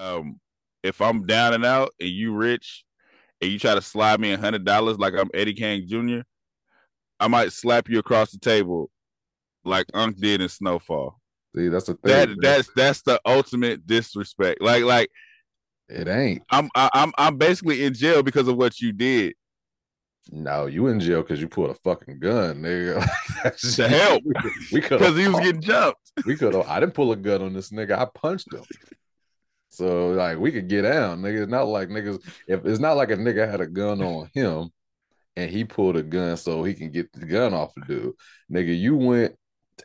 Um, if I'm down and out and you rich and you try to slide me a hundred dollars like I'm Eddie King Jr., I might slap you across the table like Unc did in Snowfall. See, that's the thing. That man. that's that's the ultimate disrespect. Like like it ain't. I'm I, I'm I'm basically in jail because of what you did. No, you in jail because you pulled a fucking gun, nigga. That's To help. we could Because he was getting jumped. we could. I didn't pull a gun on this nigga. I punched him. So like we could get down, nigga. It's not like niggas. If it's not like a nigga had a gun on him, and he pulled a gun so he can get the gun off the dude. Nigga, you went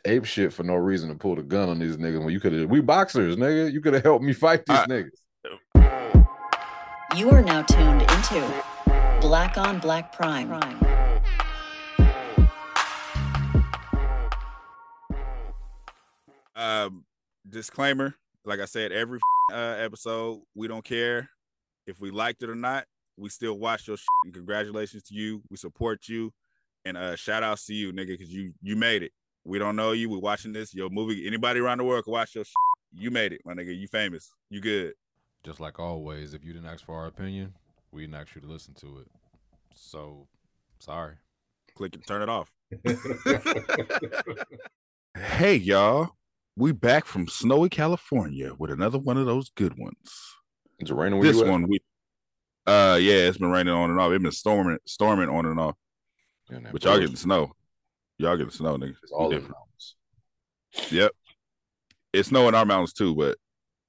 ape shit for no reason to pull the gun on these niggas when you could have. We boxers, nigga. You could have helped me fight these I- niggas. You are now tuned into Black on Black Prime. Um, disclaimer: like I said, every uh, episode, we don't care if we liked it or not. We still watch your shit, and congratulations to you. We support you, and uh, shout outs to you, nigga, because you you made it. We don't know you. We're watching this. Your movie. Anybody around the world can watch your. Shit. You made it, my nigga. You famous. You good. Just like always, if you didn't ask for our opinion, we didn't ask you to listen to it. So, sorry. Click and turn it off. hey y'all, we back from snowy California with another one of those good ones. It's raining. This you at? one we uh yeah it's been raining on and off it's been storming storming on and off Yeah, but y'all getting snow y'all getting snow nigga It's all We in the different. mountains. yep it's snowing our mountains too but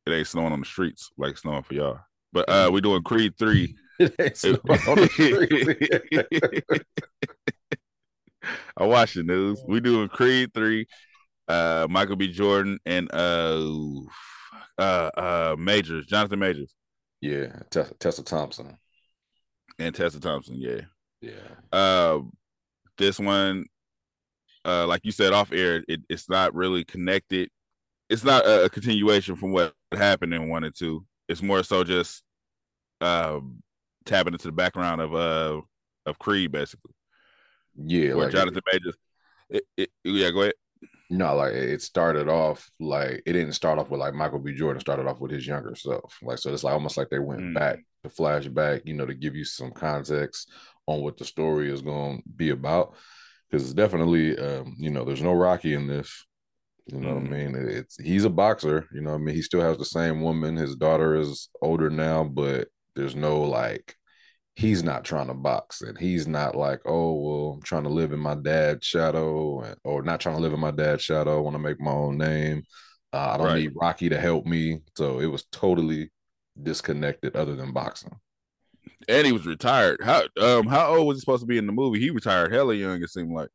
it ain't snowing on the streets like it's snowing for y'all but uh we doing creed 3 It ain't snowing on the streets. i watch the news we doing creed 3 uh michael b. Jordan and uh uh uh majors jonathan majors. Yeah, Tessa, Tessa Thompson. and tessa thompson yeah. Yeah, uh this one uh like you said off air it, it's not really connected. It's not a, a continuation from what happened in one and two. It's more so just um tapping into the background of uh of creed basically. Yeah. where like jonathan majors it, it, yeah go ahead No, like it started off like it didn't start off with like Michael B. Jordan. Started off with his younger self. Like so, it's like almost like they went Mm. back to flashback, you know, to give you some context on what the story is going to be about. Because it's definitely, um, you know, there's no Rocky in this. You know Mm. what I mean? It's he's a boxer. You know what I mean? He still has the same woman. His daughter is older now, but there's no like he's not trying to box and he's not like oh well i'm trying to live in my dad's shadow and, or not trying to live in my dad's shadow i want to make my own name. Uh, i don't Right. need rocky to help me. So it was totally disconnected other than boxing. And he was retired. How um how old was he supposed to be in the movie? He retired hella young it seemed like.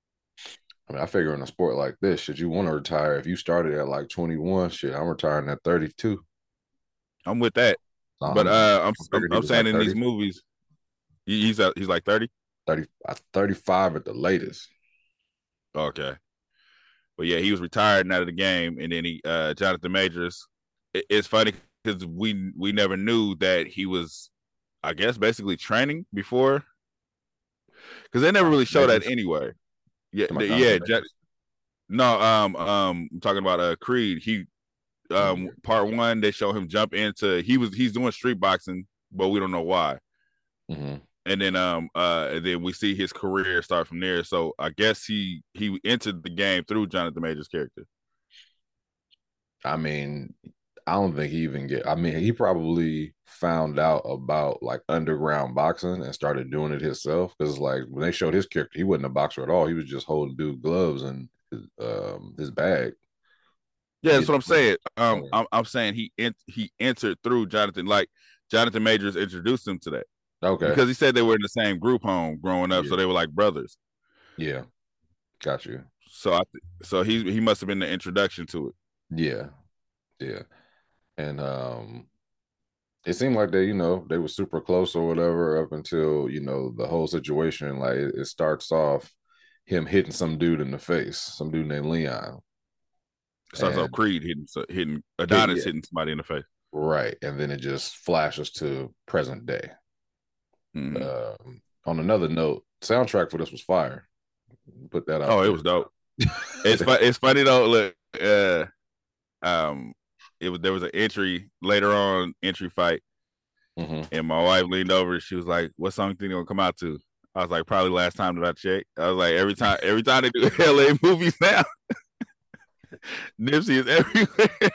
I mean i figure in a sport like this should you want to retire. If you started at like 21 shit i'm retiring at 32 i'm with that. But I'm uh i'm, I'm, I'm saying like in these movies he's he's like 30 30 uh, 35 at the latest Okay. But yeah, he was retired and out of the game, and then he uh Jonathan Majors. It, it's funny because we we never knew that he was, I guess, basically training before. Because they never really show that anyway. Yeah, the- yeah. No, um, um, I'm talking about uh Creed. He, um, part one they show him jump into. He was he's doing street boxing, but we don't know why. Mhm. And then um uh then we see his career start from there. So I guess he he entered the game through Jonathan Majors' character. I mean, I don't think he even get. I mean, he probably found out about like underground boxing and started doing it himself. Because like when they showed his character, he wasn't a boxer at all. He was just holding dude gloves and his, um his bag. Yeah, that's what I'm saying. Um, I'm I'm saying he en- he entered through Jonathan. Like Jonathan Majors introduced him to that Okay, because he said they were in the same group home growing up, so they were like brothers. yeah, got you. So I th- so he he must have been the introduction to it. Yeah, yeah, and um, it seemed like they, you know, they were super close or whatever up until you know the whole situation. Like it, it starts off him hitting some dude in the face, some dude named Leon. Starts off Creed hitting hitting Adonis yeah. hitting somebody in the face. Right. And then it just flashes to present day. Mhm. Um, on another note, soundtrack for this was fire. Put that out. oh, it was dope. It's fu- it's funny though. Look, uh, um, it was there was an entry later on entry fight, hmm and my wife leaned over. She was like, "What song think they gonna come out to?" I was like, "Probably last time that I checked." I was like, "Every time, every time they do LA movies now, Nipsey is everywhere."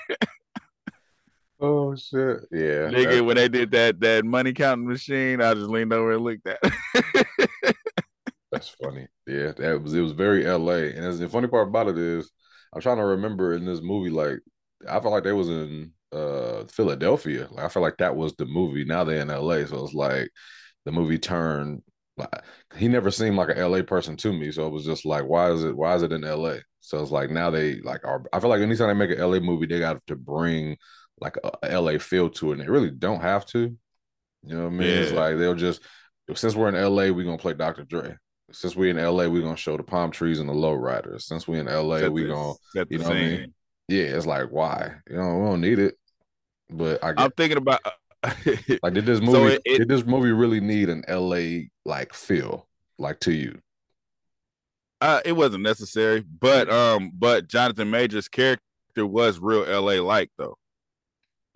Oh shit! Yeah, Nigga, when they did that that money counting machine, I just leaned over and looked at. That's funny. Yeah, that was it was very LA. And as the funny part about it is, I'm trying to remember in this movie, like I felt like they was in uh Philadelphia. Like I feel like that was the movie. Now they're in LA, so it's like the movie turned. Like he never seemed like a LA person to me, so it was just like, why is it? Why is it in LA? So it's like now they like are. I feel like anytime they make an LA movie, they got to bring like a, LA feel to it, and they really don't have to. You know what I mean? It's like they'll just since we're in LA, we're gonna play Dr. Dre. Since we in LA, we're gonna show the palm trees and the lowriders. Since we in LA, we the- gonna you know what I mean? yeah, it's like why? You know, we don't need it. But I I'm thinking about. like did this movie So it- it- did this movie really need an LA like feel like to you? uh, it wasn't necessary, but um, but Jonathan Major's character was real LA like though.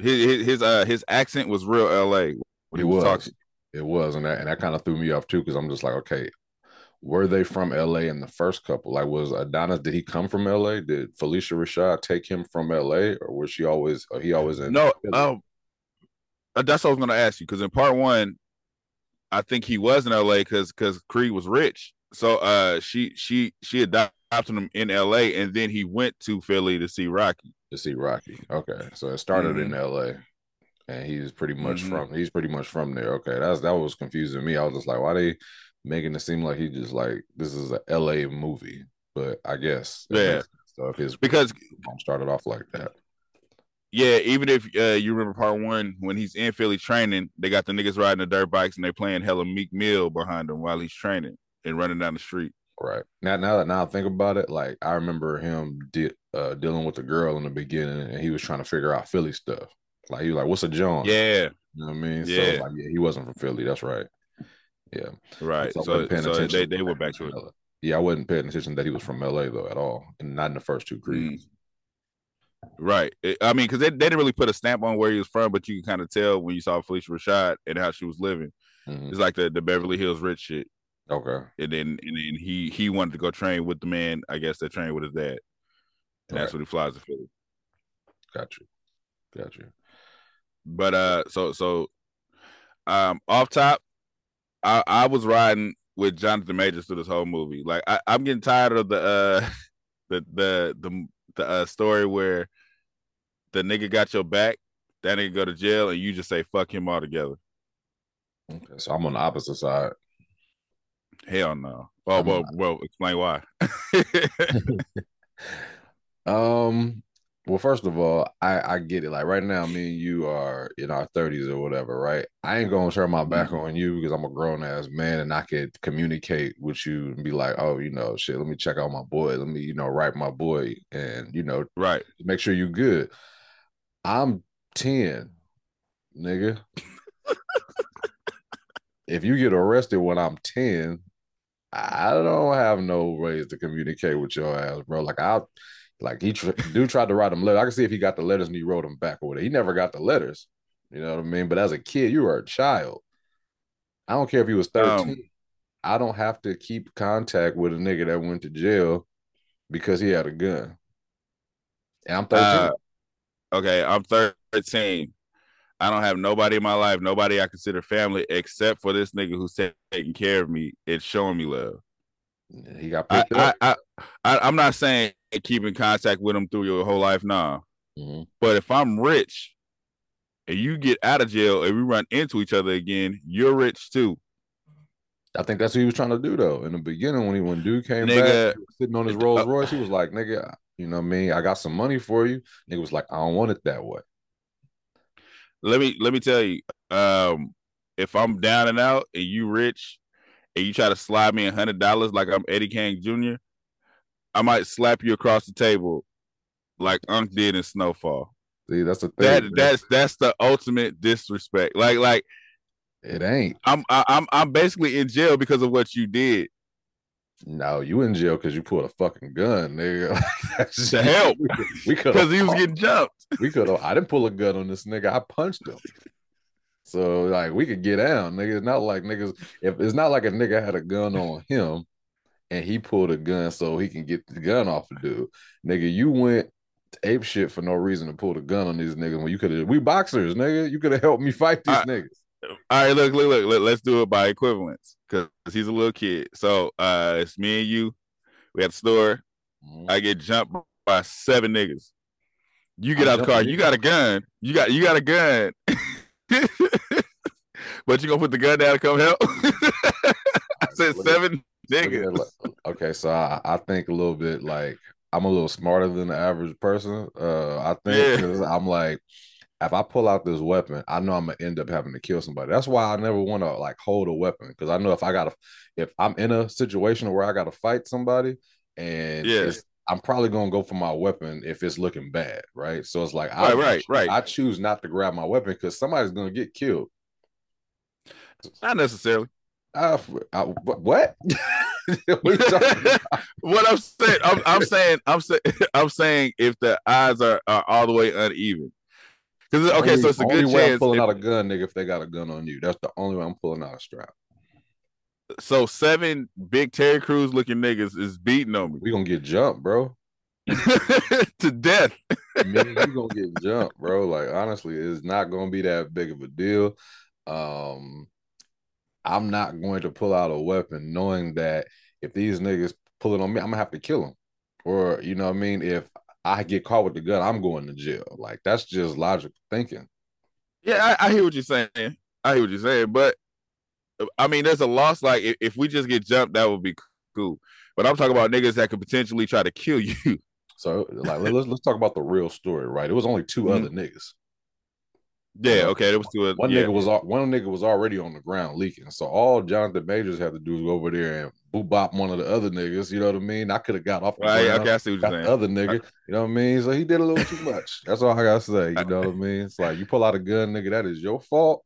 His, his his uh his accent was real LA. When It was. talking. It was, and that and that kind of threw me off too because I'm just like, okay, were they from LA in the first couple? Like, was Adonis? Did he come from LA? Did Phylicia Rashad take him from LA, or was she always? Or he always in? No, um, uh, that's what I was gonna ask you because in part one, I think he was in LA because because Creed was rich. So uh, she she she adopted him in LA, and then he went to Philly to see Rocky. to see Rocky. Okay, so it started Mm-hmm. in L.A. and he's pretty much Mhm. from he's pretty much from there. Okay, that's that was confusing me. I was just like, why they making it seem like he just like this is a L.A. movie? But I guess Yeah. So if his Because mom started off like that, yeah, even if uh, you remember part one when he's in Philly training, they got the niggas riding the dirt bikes and they playing hella Meek Mill behind him while he's training and running down the street. Right now, now that now I think about it, like I remember him de- uh, dealing with the girl in the beginning, and he was trying to figure out Philly stuff. Like he was like, "What's a John?" Yeah, you know what I mean. So Yeah. it's like, yeah, he wasn't from Philly. That's right. Yeah. right. So So so they they went back to it. Yeah, I wasn't paying attention that he was from LA though at all, and not in the first two Creeds. Right. I mean, because they, they didn't really put a stamp on where he was from, but you can kind of tell when you saw Phylicia Rashad and how she was living. Mhm. It's like the, the Beverly Hills rich shit. Okay, And then and then he he wanted to go train with the man, I guess, that trained with his dad. And that's Right. when he flies to Philly. got you, got you. But uh so so um off top, I, I was riding with Jonathan Majors through this whole movie. Like I, I'm getting tired of the uh the the the the uh, story where the nigga got your back, that nigga go to jail, and you just say fuck him altogether. Okay, so I'm on the opposite side. Hell no. Oh I'm well, not. well, explain why. Um, well, first of all, I I get it. Like right now, me and you are in our thirties or whatever, right? I ain't gonna turn my back on you because I'm a grown ass man and I could communicate with you and be like, oh, you know, shit, let me check out my boy, let me, you know, write my boy, and you know, right. make sure you good. I'm 10, nigga. if you get arrested when I'm 10, I don't have no ways to communicate with your ass, bro. Like I like he tr- dude tried to write him letters. I can see if he got the letters and he wrote them back or whatever. He never got the letters. You know what I mean? But as a kid, you were a child. I don't care if he was 13. Um, I don't have to keep contact with a nigga that went to jail because he had a gun. And I'm 13. Uh, okay, I'm 13. I don't have nobody in my life, nobody I consider family, except for this nigga who's taking care of me and showing me love. he got I, picked I, up. I, I, I'm not saying keep in contact with him through your whole life, nah. Mhm. But if I'm rich and you get out of jail and we run into each other again, you're rich too. I think that's what he was trying to do though. In the beginning, when he when dude came Nigga. back, sitting on his Rolls Royce, he was like, "Nigga, you know what I mean? I got some money for you." Nigga was like, "I don't want it that way." Let me let me tell you, um, if I'm down and out and you rich and you try to slide me a hundred dollars like I'm Eddie King Jr., I might slap you across the table like Unc did in Snowfall. See, that's the thing. That that's that's the ultimate disrespect. Like like it ain't. I'm I- I'm I'm basically in jail because of what you did. No, you in jail because you pulled a fucking gun, nigga. To help. We could Because he was getting jumped. we could have. I didn't pull a gun on this nigga. I punched him. So like we could get down, nigga. It's not like niggas. If it's not like a nigga had a gun on him, and he pulled a gun so he can get the gun off the dude. Nigga, you went ape shit for no reason to pull the gun on these niggas when you could have. We boxers, nigga. You could have helped me fight these I- niggas. All right, look, look, look. Let, let's do it by equivalence because he's a little kid. So uh it's me and you. We at the store. Mhm. I get jumped by seven niggas. You get I'm out the car. You got a gun. You got you got a gun. but you gonna put the gun down and come help? I said Look seven at niggas. like- okay, so I, I think a little bit like I'm a little smarter than the average person. Uh, I think Yeah. I'm like, if I pull out this weapon, I know I'm gonna end up having to kill somebody. That's why I never want to like hold a weapon because I know if I gotta, if I'm in a situation where I gotta fight somebody, and it's, I'm probably gonna go for my weapon if it's looking bad, right? So it's like, Right, I, right, right. I choose not to grab my weapon because somebody's gonna get killed. Not necessarily. Uh, I, what? what are you talking about? what I'm saying, I'm, I'm saying, I'm saying, I'm saying, if the odds are, are all the way uneven, because okay, Only- so it's a good way I'm chance. pulling if- out a gun, nigga. If they got a gun on you, that's the only way I'm pulling out a strap. so seven big Terry Crews looking niggas is beating on me We gonna get jumped, bro. to death. Me, you gonna get jumped, bro. Like honestly, it's not gonna be that big of a deal. Um, I'm not going to pull out a weapon knowing that if these niggas pull it on me, I'm gonna have to kill them. Or you know what I mean? If I get caught with the gun, I'm going to jail. Like that's just logical thinking. Yeah, I, I hear what you're saying. I hear what you're saying, but I mean, there's a loss. Like if, if we just get jumped, that would be cool. But I'm talking about niggas that could potentially try to kill you. So like let's let's talk about the real story, right? It was only 2 Mhm. other niggas. Yeah, uh, okay, there was of- One yeah. nigga was one nigga was already on the ground leaking. So all Jonathan Majors had to do was go over there and boop bop one of the other niggas. You know what I mean? I could have got off the Right, ground, okay, I see what you're the saying. other nigga. You know what I mean? So he did a little too much. That's all I gotta say. You know what I mean? It's like you pull out a gun, nigga. That is your fault.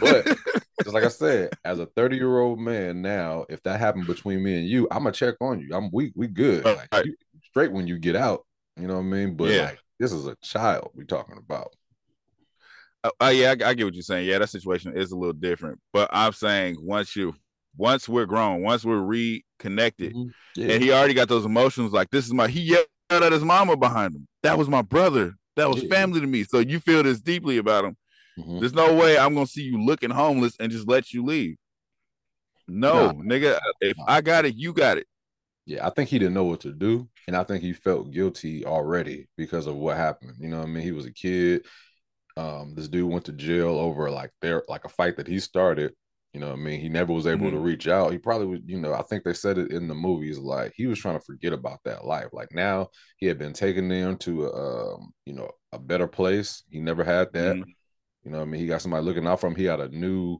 But just like I said, as a 30 year old man now, if that happened between me and you, I'm gonna check on you. I'm we we good. Right. You straight when you get out. You know what I mean? But Yeah. like this is a child we talking about. Uh, yeah, I, I get what you're saying. Yeah, that situation is a little different. But I'm saying once you, once we're grown, once we're reconnected, Yeah. and he already got those emotions. Like this is my. He yelled at his mama behind him. That was my brother. That was Yeah. family to me. So you feel this deeply about him. Mhm. There's no way I'm gonna see you looking homeless and just let you leave. No, Nah. nigga. If. I got it, you got it. Yeah, I think he didn't know what to do, and I think he felt guilty already because of what happened. You know what I mean? He was a kid. Um, this dude went to jail over like their like a fight that he started. You know what I mean? He never was able to reach out. He probably was, you know, I think they said it in the movies, like he was trying to forget about that life. Like now he had been taken there to a um, you know, a better place. He never had that. Mhm. You know what I mean? He got somebody looking out for him. He had a new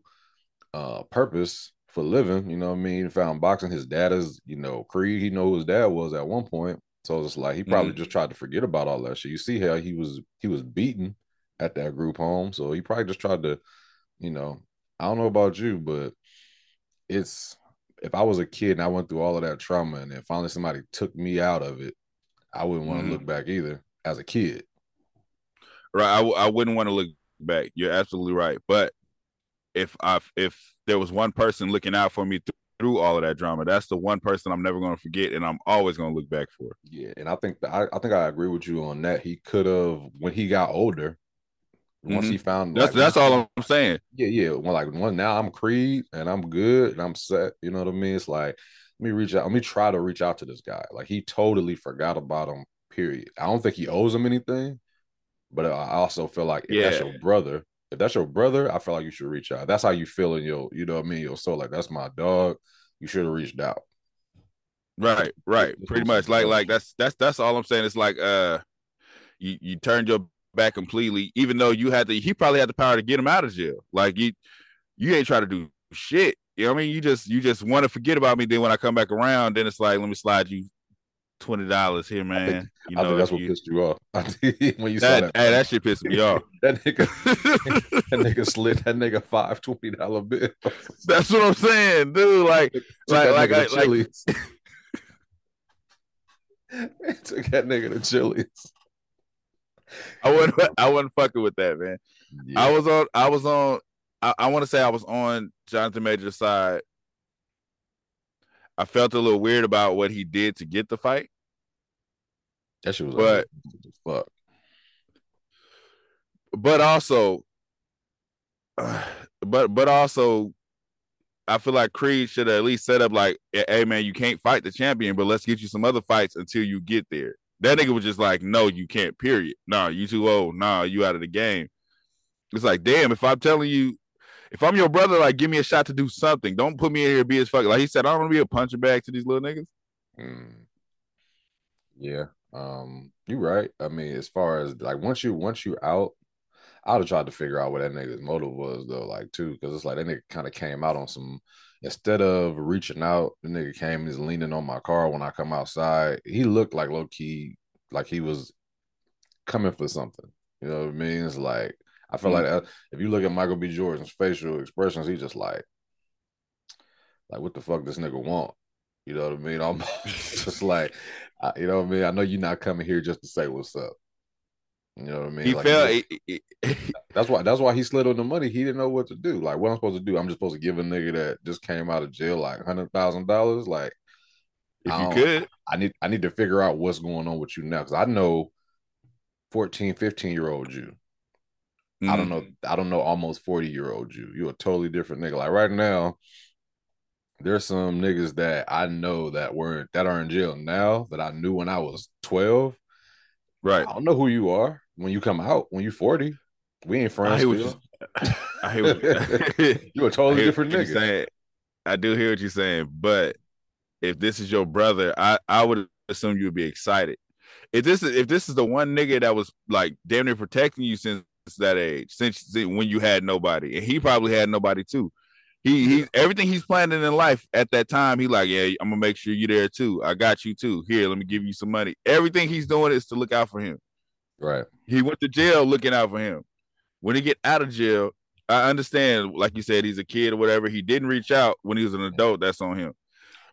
uh purpose for living. You know what I mean? He found boxing. His dad is, you know, Creed. He know who his dad was at one point. So it's like he probably Mhm. just tried to forget about all that shit. You see how he was he was beaten at that group home. So he probably just tried to, you know, I don't know about you, but it's if I was a kid and I went through all of that trauma and then finally somebody took me out of it, I wouldn't want to Mhm. look back either as a kid. Right. I, w- I wouldn't want to look back. You're absolutely right. But if I if there was one person looking out for me th- through all of that drama, that's the one person I'm never going to forget, and I'm always going to look back for. Yeah, and I think I, I think I agree with you on that. He could have when he got older. Once he found Mm-hmm. That's like, that's all I'm saying. Yeah, yeah. When like one now I'm Creed and I'm good and I'm set. You know what I mean? It's like let me reach out. Let me try to reach out to this guy. Like he totally forgot about him. Period. I don't think he owes him anything, but I also feel like if that's Yeah. your brother, if that's your brother, I feel like you should reach out. That's how you feel in your, you know what I mean? Your soul. Like that's my dog. You should have reached out. Right, right. Pretty much. Like like that's that's that's all I'm saying. It's like uh, you you turned your back completely, even though you had the he probably had the power to get him out of jail. Like you you ain't try to do shit. You know what I mean? You just you just want to forget about me. Then when I come back around, then it's like let me slide you twenty dollars here, man. think- you I know, think that's what you- pissed you off. When you saw that, that, hey, that shit pissed me off. that nigga, that nigga slid that nigga five twenty dollar bill. That's what I'm saying, dude. Like, like, that like, I, to like. Took that nigga to Chili's. I wasn't, I wasn't fucking with that, man. I was on, I was on. I, I want to say I was on Jonathan Major's side. I felt a little weird about what he did to get the fight. that shit was but- fuck. but also but but also I feel like Creed should at least set up like, hey man, you can't fight the champion, but let's get you some other fights until you get there. That nigga was just like, no, you can't, period. Nah, you too old. Nah, you out of the game. It's like, damn, if I'm telling you, if I'm your brother, like give me a shot to do something. Don't put me in here be as fuck. Like he said, I don't want to be a punching bag to these little niggas. Mm. Yeah. Um, you right. I mean, as far as like once you once you out, I'd have tried to figure out what that nigga's motive was though, like too, because it's like that nigga kind of came out on some instead of reaching out, the nigga came and is leaning on my car when I come outside. He looked like low key, like he was coming for something. You know what I mean? It's like I feel like uh, if you look at Michael B. Jordan's facial expressions, he's just like, like what the fuck this nigga want? You know what I mean? I'm just like, I, you know what I mean? I know you're not coming here just to say what's up. You know what I mean? He Like, felt he- that's why that's why he slid on the money. He didn't know what to do. Like, what I'm supposed to do? I'm just supposed to give a nigga that just came out of jail like hundred thousand dollars. Like, if you could. I need I need to figure out what's going on with you now because I know 14, 15 year old you. I don't Mm. know. I don't know almost 40 year old you. You're a totally different nigga. Like right now, there's some niggas that I know that weren't that are in jail now that I knew when I was 12. Right. I don't know who you are when you come out when you're 40. We ain't I friends. hear what still. you- I hear what You're a I totally hear different nigga. saying. I do hear what you're saying, but if this is your brother, I I would assume you would be excited. If this is if this is the one nigga that was like damn near protecting you since that age, since since when you had nobody, and he probably had nobody too. He he everything he's planning in life at that time, he like, yeah, I'm gonna make sure you're there too. I got you too. Here, let me give you some money. Everything he's doing is to look out for him. Right. He went to jail looking out for him. When he get out of jail, I understand, like you said, he's a kid or whatever. He didn't reach out when he was an adult. That's on him.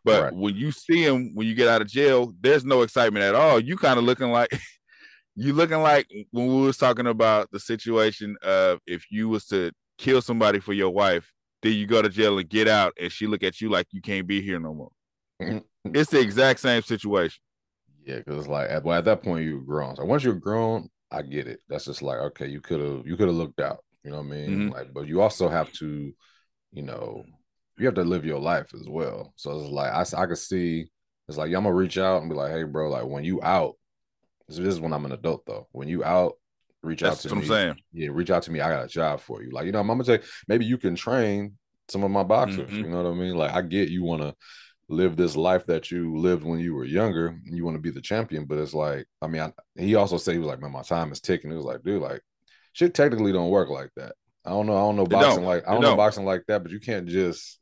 But Right. when you see him when you get out of jail, there's no excitement at all. You kind of looking like you looking like when we was talking about the situation of if you was to kill somebody for your wife, then you go to jail and get out, and she look at you like you can't be here no more. It's the exact same situation. Yeah, because it's like at, well, at that point you're grown. So once you're grown, I get it. That's just like okay, you could have you could have looked out. You know what I mean? Mhm. Like, but you also have to, you know, you have to live your life as well. So it's like I I could see it's like yeah, I'm gonna reach out and be like, hey, bro, like when you out, this, this is when I'm an adult though. When you out, reach That's out to what me. I'm saying. Yeah, reach out to me. I got a job for you. Like you know, I'm gonna say maybe you can train some of my boxers. Mhm. You know what I mean? Like I get you want to live this life that you lived when you were younger and you want to be the champion but it's like i mean I, he also said he was like man my time is ticking it was like dude like shit technically don't work like that i don't know i don't know boxing don't. like i don't know don't. boxing like that but you can't just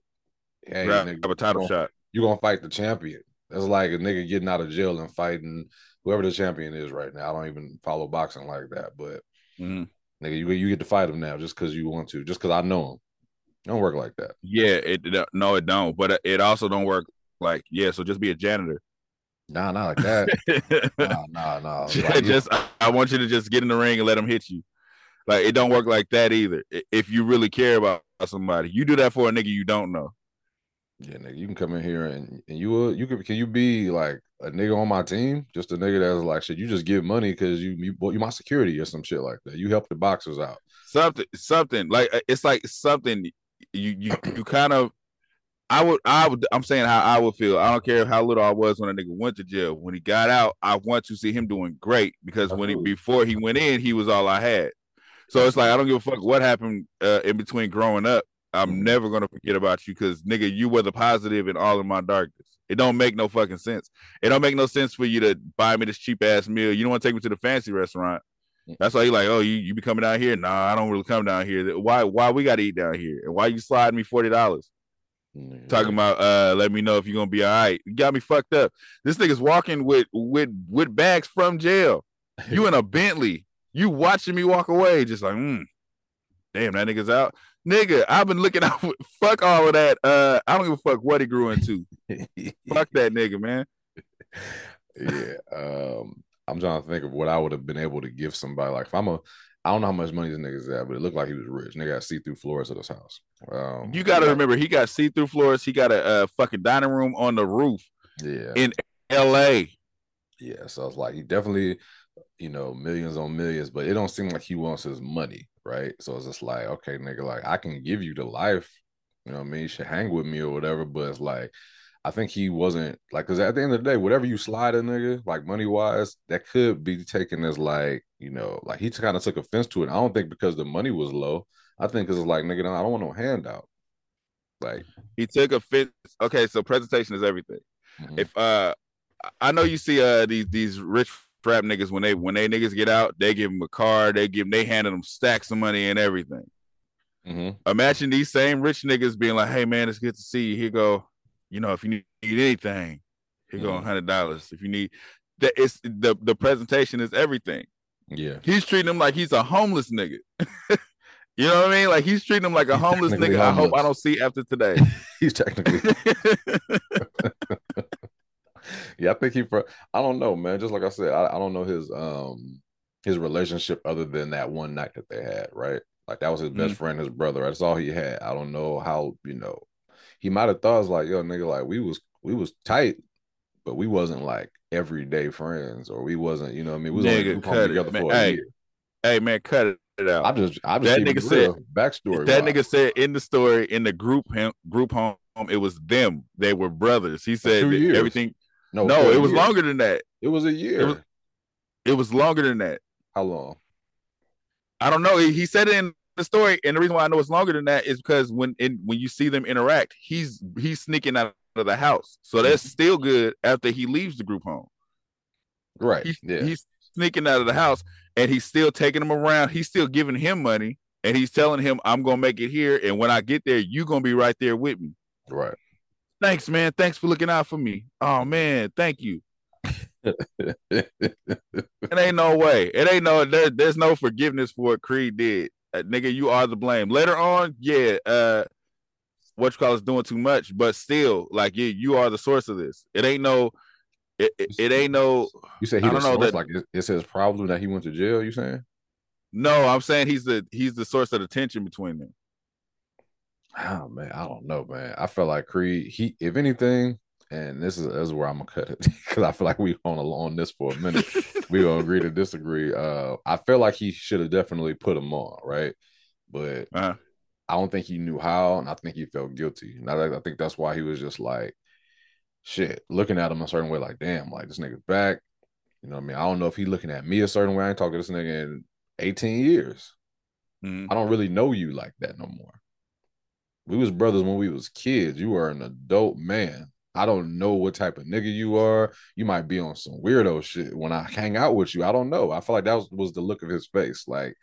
hey Grab nigga, a title you gonna, shot. You're gonna fight the champion that's like a nigga getting out of jail and fighting whoever the champion is right now i don't even follow boxing like that but Mhm. nigga you, you get to fight him now just because you want to just because i know him it don't work like that Yeah, it it- no, it don't. But it also don't work like yeah. So just be a janitor. nah not like that nah nah nah Like, just I, I want you to just get in the ring and let them hit you. Like it don't work like that either. If you really care about somebody, you do that for a nigga you don't know. Yeah, nigga, you can come in here and, and you will you could can you be like a nigga on my team? Just a nigga that's like shit. You just give money because you you you my security or some shit like that. You help the boxers out. Something, something like uh, it's like something you you you kind of. I would, I would, I'm saying how I would feel. I don't care how little I was when a nigga went to jail. When he got out, I want to see him doing great because when he before he went in, he was all I had. So it's like I don't give a fuck what happened uh, in between growing up. I'm Mhm. never gonna forget about you because nigga, you were the positive in all of my darkness. It don't make no fucking sense. It don't make no sense for you to buy me this cheap ass meal. You don't want to take me to the fancy restaurant. That's why you like, oh, you, you be coming down here? Nah, I don't really come down here. Why why we gotta eat down here? And why you sliding me forty dollars? Yeah. talking about uh let me know if you're gonna be all right. You got me fucked up. This nigga's walking with with with bags from jail. You in a Bentley. You watching me walk away, just like, mm, damn, that nigga's out. Nigga, I've been looking out. For, fuck all of that. Uh, I don't give a fuck what he grew into. fuck that nigga, man. yeah. Um, I'm trying to think of what I would have been able to give somebody. Like if I'm a, I don't know how much money this nigga's at, but it looked like he was rich. Nigga got see through floors at his house. Um, You got to remember, he got see-through floors. He got a, uh fucking dining room on the roof Yeah, in L.A. yeah. So it's like he definitely, you know, millions on millions, but it don't seem like he wants his money, right? So it's just like, okay, nigga, like I can give you the life, you know what I mean? You should hang with me or whatever, but it's like. I think he wasn't like because at the end of the day, whatever you slide a nigga, like money wise, that could be taken as like, you know, like he kind of took offense to it. I don't think because the money was low. I think because it's like, nigga, I don't want no handout. Like, He took offense. Okay, so presentation is everything. mhm. if uh I know you see uh these these rich rap niggas when they when they niggas get out, they give them a car, they give them, they handed them stacks of money and everything. Mhm. Imagine these same rich niggas being like, "Hey man, it's good to see you. Here go, you know, if you need anything, here go a Mhm. hundred dollars. If you need that, it's the the presentation is everything. yeah, He's treating him like he's a homeless nigga. you know what I mean? Like he's treating him like a He's homeless nigga. I hope I don't see after today. he's technically, yeah. I think he, I don't know, man. Just like I said, I, I don't know his um his relationship other than that one night that they had, right? Like that was his best friend, his brother. That's all he had. I don't know how you know. He might have thought it was like, yo, nigga, like we was we was tight, but we wasn't like everyday friends, or we wasn't, you know, what I mean, we was only Nigga, home cut it, together man. for a Hey, year. hey man, cut it out. I'm just, I'm just That nigga said- backstory. that wise. nigga said in the story in the group home, group home it was them they were brothers he said years. everything no, no it was year. longer than that It was a year. was- it was longer than that How long? i don't know he, he said it in the story and the reason why i know it's longer than that is because when in, when you see them interact he's he's sneaking out of the house so that's Mm-hmm. still good after he leaves the group home Right. he's, yeah. he's sneaking out of the house and he's still taking him around he's still giving him money and he's telling him i'm gonna make it here and when i get there you're gonna be right there with me right. Thanks, man. Thanks for looking out for me. Oh man, thank you. It ain't no way. It ain't no there, there's no forgiveness for what Creed did. Uh, nigga, you are the blame. Later on, yeah, uh what you call is doing too much, but still, like yeah, you are the source of this. It ain't no it, it, it ain't no you said he I don't know that- like it- it's his problem that he went to jail. You saying? no, I'm saying he's the he's the source of the tension between them. Oh man, I don't know, man. I feel like Creed. He, if anything, and this is, this is where I'm gonna cut it because I feel like we on on this for a minute. we gonna agree to disagree. Uh, I feel like he should have definitely put him on, right? But Uh-huh. I don't think he knew how, and I think he felt guilty. And I, I think that's why he was just like, shit, looking at him a certain way, like, damn, like this nigga's back. You know what I mean? I don't know if he looking at me a certain way. I ain't talking to this nigga in 18 years. Mhm. I don't really know you like that no more. We was brothers when we was kids. You are an adult man. I don't know what type of nigga you are. You might be on some weirdo shit when I hang out with you. I don't know. I feel like that was, was the look of his face. Like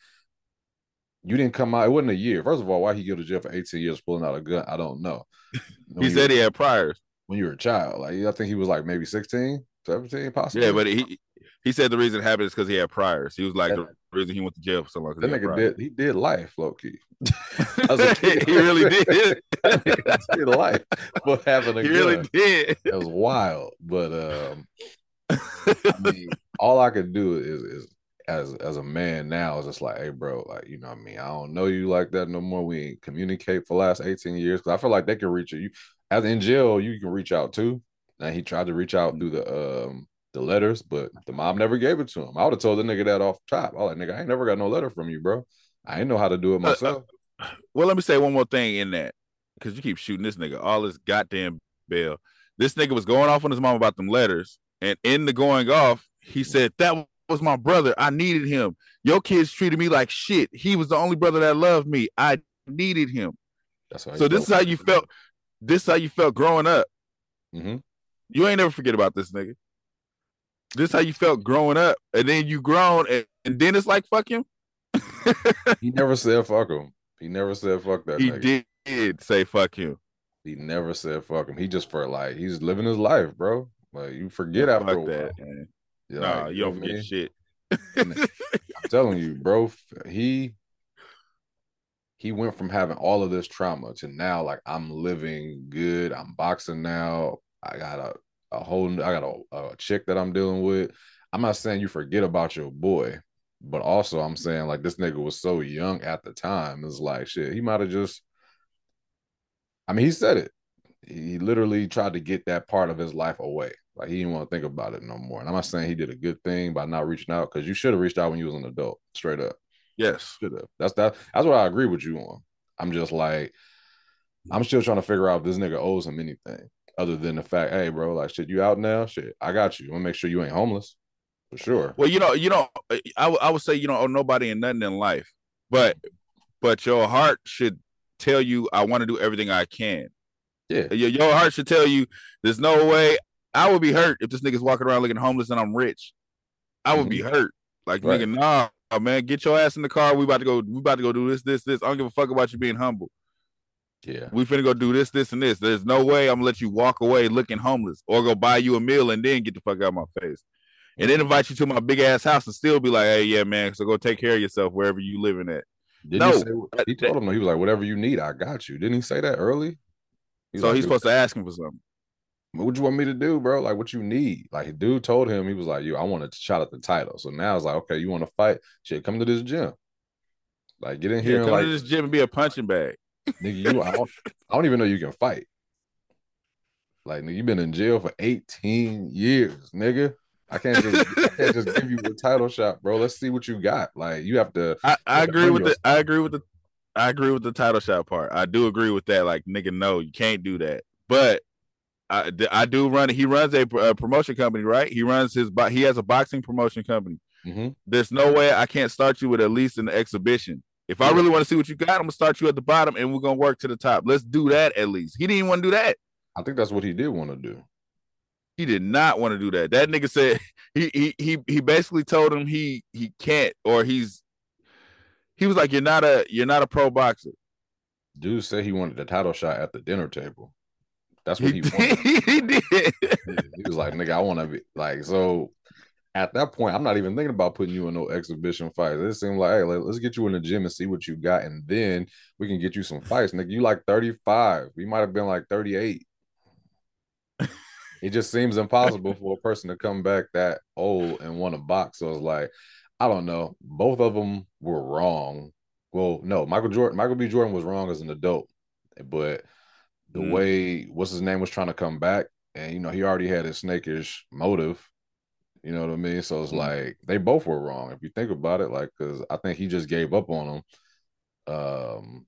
you didn't come out. It wasn't a year. First of all, why he go to jail for 18 years pulling out a gun? I don't know. He said were- he had priors. when you were a child. Like I think he was like maybe 16, 17, possibly. Yeah, but he he said the reason it happened is because he had priors. He was like That- the reason he went to jail for so long. that nigga did he did life, low key. As a kid. he really did. Did life for having a he gun. really did. It was wild, but um, I mean, all I could do is is as as a man now is just like, hey, bro, like you know, what I mean, I don't know you like that no more. We ain't communicate for the last eighteen years because I feel like they can reach you. You as in jail, you can reach out too. And he tried to reach out through the um the letters, but the mom never gave it to him. I would have told the nigga that off top. I was like, nigga, I ain't never got no letter from you, bro. I ain't know how to do it Uh, uh, myself. Well, let me say one more thing in that because you keep shooting this nigga all this goddamn bail. This nigga was going off on his mom about them letters, and in the going off, he said that was my brother. I needed him. Your kids treated me like shit. He was the only brother that loved me. I needed him. That's So this is how you felt. This is how you felt growing up. hmm You ain't never forget about this nigga. This is how you felt growing up, and then you grown, and, and then it's like fuck him. He never said fuck him. He never said fuck that he nigga. did, say fuck him. He never said fuck him. He just for like he's living his life, bro. Like you forget Yeah, after a while. that, man. You're Nah, like, you don't forget mean? shit. I'm telling you, bro. He he went from having all of this trauma to now like I'm living good. I'm boxing now. I got a a whole I got a, a chick that I'm dealing with. I'm not saying you forget about your boy, but also I'm saying like this nigga was so young at the time. It's like shit. He might have just. I mean, he said it. He literally tried to get that part of his life away. Like he didn't want to think about it no more. And I'm not saying he did a good thing by not reaching out because you should have reached out when you was an adult. Straight up, Yes. should have. That's that. That's what I agree with you on. I'm just like, I'm still trying to figure out if this nigga owes him anything other than the fact, hey, bro, like shit, you out now? Shit, I got you. I want to make sure you ain't homeless for sure. Well, you know, you know, I, would- I would say you don't owe oh, nobody and nothing in life, but but your heart should tell you I want to do everything I can. Yeah, Your, your heart should tell you there's no way I would be hurt if this nigga's walking around looking homeless and I'm rich. I would be mm-hmm. hurt. Like Right. nigga, nah, man, get your ass in the car. We about to go. We about to go do this, this, this. I don't give a fuck about you being humble. Yeah, We finna go do this, this, and this. There's no way I'm gonna let you walk away looking homeless or go buy you a meal and then get the fuck out of my face. And then mm-hmm. invite you to my big ass house and still be like, hey, yeah, man, so go take care of yourself wherever you living at. Didn't No. he say he told him he was like, whatever you need, I got you. Didn't he say that early? So like, he's supposed to ask him for something. what you want me to do, bro? Like, what you need? Like, dude told him he was like, "You, I want to shot at the title." So now it's like, okay, you want to fight? Shit, come to this gym. Like, get in here Yeah, and come like, to this gym and be a punching bag. Nigga, you, I don't, I don't even know you can fight. Like, nigga, you've been in jail for 18 years, nigga. I can't just, I can't just give you a title shot, bro. Let's see what you got. Like, you have to. I, I agree with your the I agree with the I agree with the title shot part. I do agree with that. Like nigga, no, you can't do that. But I, I do run. He runs a, a promotion company, right? He runs his. He has a boxing promotion company. Mhm. There's no way I can't start you with at least an exhibition. If I really want to see what you got, I'm gonna start you at the bottom, and we're gonna work to the top. Let's do that at least. He didn't even want to do that. I think that's what he did want to do. He did not want to do that. That nigga said he he he he basically told him he he can't or he's he was like you're not a you're not a pro boxer. Dude said he wanted the title shot at the dinner table. That's what He, he wanted. he did. He was like, nigga, I want to be like, so at that point, I'm not even thinking about putting you in no exhibition fights. It seemed like, hey, let, us get you in the gym and see what you got, and then we can get you some fights. Nigga, you like 35. We might have been like 38. it just seems impossible for a person to come back that old and want to box. So it's like, I don't know. Both of them were wrong. Well, no, Michael Jordan, Michael B. Jordan was wrong as an adult, but the Mm. way what's his name was trying to come back, and you know he already had his snakish motive. You know what I mean? So it's Mm. like they both were wrong if you think about it. Like, because I think he just gave up on him. Um,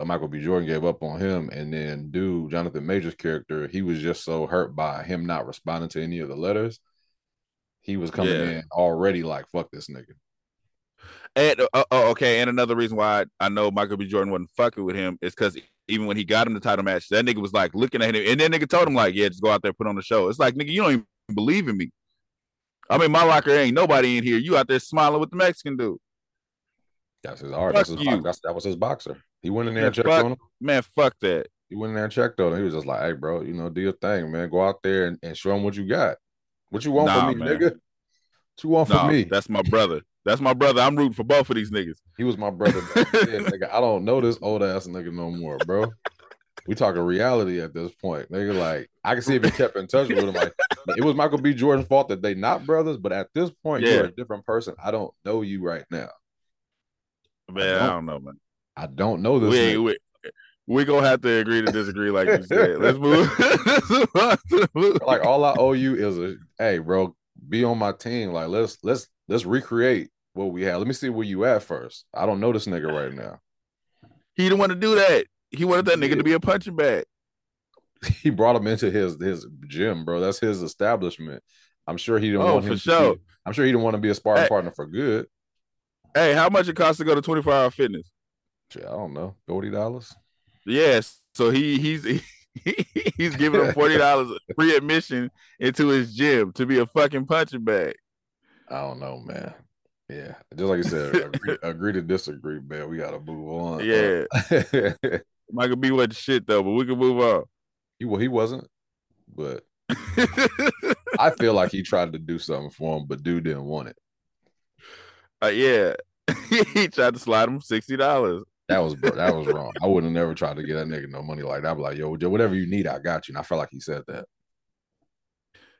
uh, Michael B. Jordan gave up on him, and then dude, Jonathan Major's character, he was just so hurt by him not responding to any of the letters. He was coming Yeah. in already like, "Fuck this nigga." And uh, oh, okay. And another reason why I, I know Michael B. Jordan wasn't fucking with him is because even when he got him the title match, that nigga was like looking at him, and then nigga told him like, "Yeah, just go out there, put on the show." It's like, nigga, you don't even believe in me. I mean, my locker ain't nobody in here. You out there smiling with the Mexican dude, That's his art. That's his. That's, that was his boxer. He went in there Yeah, and checked fuck- on him. man. Fuck that. He went in there and checked on him. He was just like, "Hey, bro, you know, do your thing, man. Go out there and, and show him what you got. What you want Nah, from me, man. nigga? What you want No, from me?" that's my brother. That's my brother. I'm rooting for both of these niggas. He was my brother. then, nigga. I don't know this old ass nigga no more, bro. We talking reality at this point, nigga. Like I can see if he kept in touch with him. Like it was Michael B. Jordan's fault that they not brothers, but at this point, Yeah. you're a different person. I don't know you right now. Man, I don't- don't know, man. I don't know this. we, we we gonna have to agree to disagree, like you said. Let's move. Let's move on to the movie. like all I owe you is a hey, bro, be on my team. Like let's let's let's recreate what we had. Let me see where you at first. I don't know this nigga right now. he didn't want to do that. He wanted that He nigga to be a punching bag. He brought him into his his gym, bro. That's his establishment. I'm sure he didn't Oh, want for him to sure. be, I'm sure he didn't want to be a sparring Hey. partner for good. Hey, how much it costs to go to 24 hour fitness? I don't know. Forty dollars. Yes. So he he's he's giving him forty dollars free admission into his gym to be a fucking punching bag. I don't know, man. Yeah, just like you said, agree, agree to disagree, man. We gotta move on. Yeah. Michael B wasn't shit though, but we can move on. He well, he wasn't, but I feel like he tried to do something for him, but dude didn't want it. Uh, yeah, he tried to slide him sixty dollars. That was that was wrong. I would have never tried to get that nigga no money like that. I'd be like, yo, whatever you need, I got you. And I felt like he said that.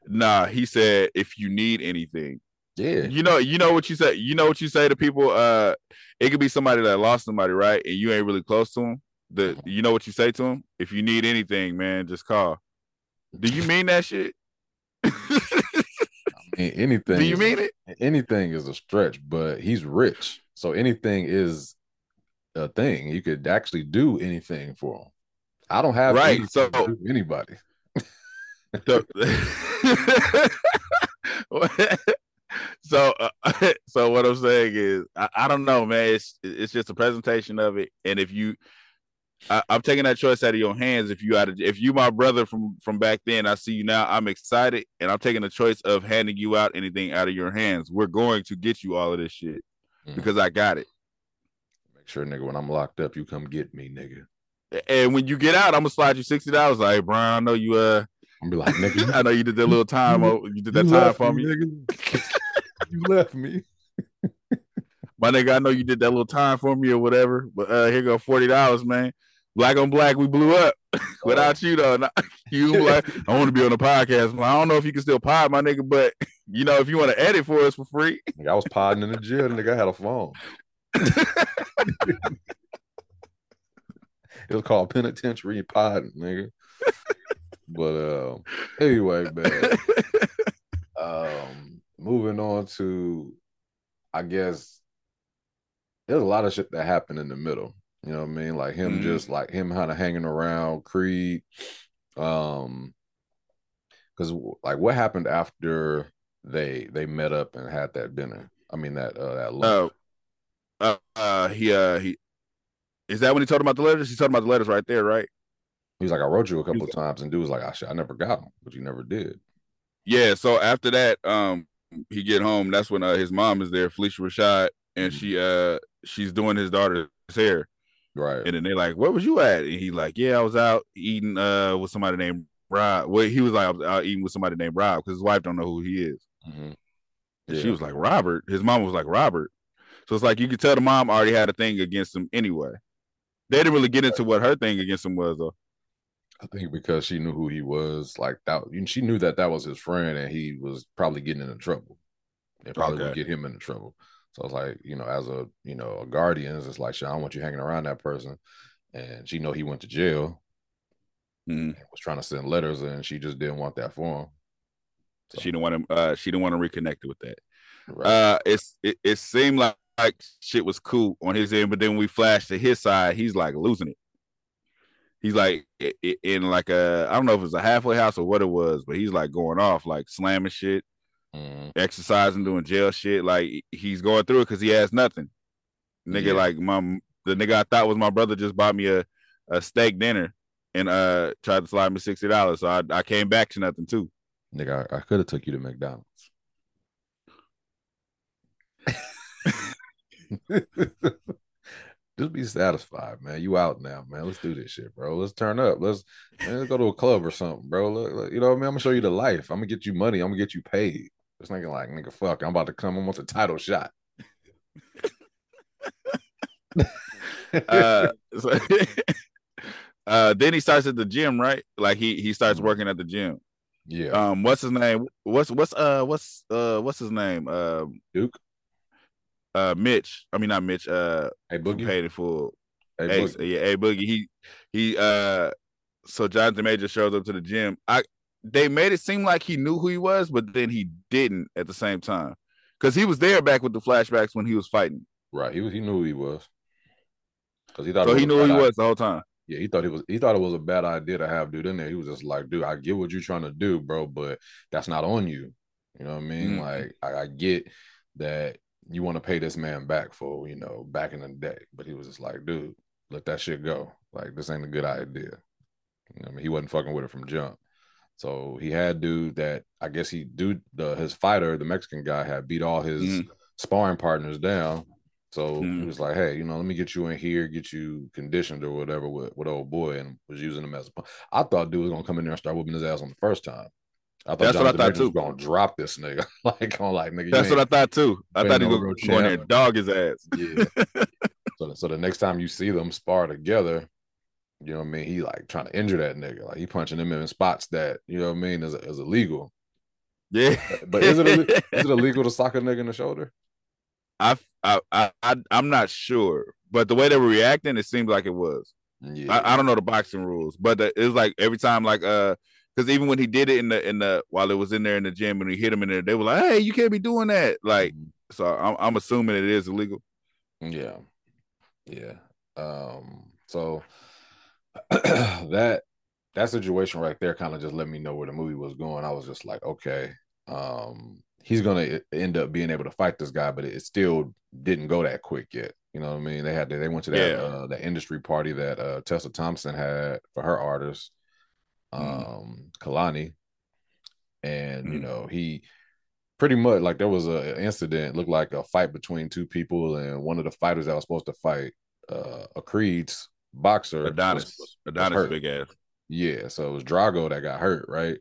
Nah, he said if you need anything. Yeah. You know, you know what you say. You know what you say to people. Uh, it could be somebody that lost somebody, right? And you ain't really close to them. The you know what you say to him? If you need anything, man, just call. Do you mean that shit? I mean, anything. Do you mean it? anything is a stretch, but he's rich. So anything is a thing. You could actually do anything for him. I don't have Right, so- to do anybody. So, so, uh, so what I'm saying is, I, I don't know, man. It's it's just a presentation of it, and if you, I, I'm taking that choice out of your hands. If you out of, if you my brother from from back then, I see you now. I'm excited, and I'm taking the choice of handing you out anything out of your hands. We're going to get you all of this shit Mhm. because I got it. Make sure, nigga, when I'm locked up, you come get me, nigga. And when you get out, I'm gonna slide you sixty dollars. Like, Brian, I know you. Uh, I'm be like, nigga, I know you did that little time. You- You did that you time for me. nigga. you left me. My nigga, I know you did that little time for me or whatever, but uh here go forty dollars, man. Black on black, we blew up. Without you though, not- you like I want to be on the podcast. I don't know if you can still pod, my nigga, but you know if you want to edit for us for free, I was podding in the jail, nigga. I had a phone. it was called penitentiary podding, nigga. But um, anyway, man. um moving on to I guess there's a lot of shit that happened in the middle. You know what I mean? Like him Mhm. just like him kind of hanging around Creed. Um because like what happened after they they met up and had that dinner? I mean that uh that lunch. uh, uh, uh, he uh he is that when he told him about the letters? He talking about the letters right there, right? He's like, I wrote you a couple of times, and dude was like, I should, I never got them, but you never did. Yeah. So after that, um, he get home. That's when uh, his mom is there, Phylicia Rashad, and she uh she's doing his daughter's hair. Right. And then they like, where was you at? And he like, yeah, I was out eating uh with somebody named Rob. Well, he was like, I was out eating with somebody named Rob because his wife don't know who he is. Mhm. And Yeah. she was like, Robert. His mom was like, Robert. So it's like you could tell the mom already had a thing against him anyway. They didn't really get into what her thing against him was though. I think because she knew who he was, like that, she knew that that was his friend, and he was probably getting into trouble. It probably would get him into trouble. So it's like, you know, as a you know a guardian, it's like, shit, I don't want you hanging around that person. And she know he went to jail Mhm. and was trying to send letters, and she just didn't want that for him. So, She didn't want to. Uh, she didn't want to reconnect with that. right. Uh, it's it, it seemed like, like shit was cool on his end, but then we flash to his side, he's like losing it. He's like in like a I don't know if it's a halfway house or what it was, but he's like going off, like slamming shit, Mhm. exercising, doing jail shit. Like he's going through it because he has nothing. Nigga, Yeah. like my the nigga I thought was my brother just bought me a, a steak dinner and uh tried to slide me sixty dollars. So I, I came back to nothing too. Nigga, I, I could have took you to McDonald's. Just be satisfied, man. You out now, man. Let's do this shit, bro. Let's turn up. Let's, man, let's go to a club or something, bro. Look, look, you know what I mean? I'm gonna show you the life. I'm gonna get you money. I'm gonna get you paid. It's thinking like, nigga, fuck. I'm about to come. I want the title shot. uh, so, uh, then he starts at the gym, right? Like he he starts Mhm. working at the gym. yeah, Um, what's his name? What's what's uh what's uh what's his name? Uh, Duke. uh, Mitch. I mean not Mitch. Uh, Hey, Boogie. Paid in Full. Hey, Boogie. yeah, hey Boogie. He he. Uh, so Jonathan Major shows up to the gym. I they made it seem like he knew who he was, but then he didn't at the same time because he was there back with the flashbacks when he was fighting. Right. He was. He knew who he was. Because he thought. So he was knew who he bad was the whole time. Yeah, he thought it was he thought it was a bad idea to have dude in there. He was just like, dude, I get what you're trying to do, bro, but that's not on you. You know what I mean? Mhm. Like I, I get that you want to pay this man back for, you know, back in the day. But he was just like, dude, let that shit go. Like this ain't a good idea. You know what I mean? He wasn't fucking with it from jump. So he had dude that I guess he dude the his fighter, the Mexican guy, had beat all his Mhm. sparring partners down. So he Mhm. was like, "Hey, you know, let me get you in here, get you conditioned or whatever with, with old boy," and was using him as a. I thought dude was gonna come in there and start whooping his ass on the first time. I thought That's what I thought, Majors was too. gonna drop this nigga, like on like nigga. That's what I thought too. I thought he was going there champ. and dog his ass. Yeah. so, so the next time you see them spar together, you know what I mean? He like trying to injure that nigga, like he punching him in spots that you know what I mean is is illegal. Yeah. But is it is it illegal to sock a nigga in the shoulder? I, I, I, I, I'm not sure, but the way they were reacting, it seemed like it was. Yeah, I, I don't know the boxing rules, but the, it was like every time, like, uh, because even when he did it in the in the while it was in there in the gym and he hit him in there, they were like, "Hey, you can't be doing that." Like, so I'm, I'm assuming it is illegal. Yeah. Yeah. Um, so that that situation right there kind of just let me know where the movie was going. I was just like, okay, um, he's gonna end up being able to fight this guy, but it, still didn't go that quick yet. You know what I mean? They had to, they went to that Yeah. uh that industry party that uh Tessa Thompson had for her artist, Mhm. um, Kalani. And you Mhm. know, he pretty much like there was a an incident looked like a fight between two people and one of the fighters that was supposed to fight uh a creed's boxer Adonis, was- Adonis, big ass. yeah so it was drago that got hurt right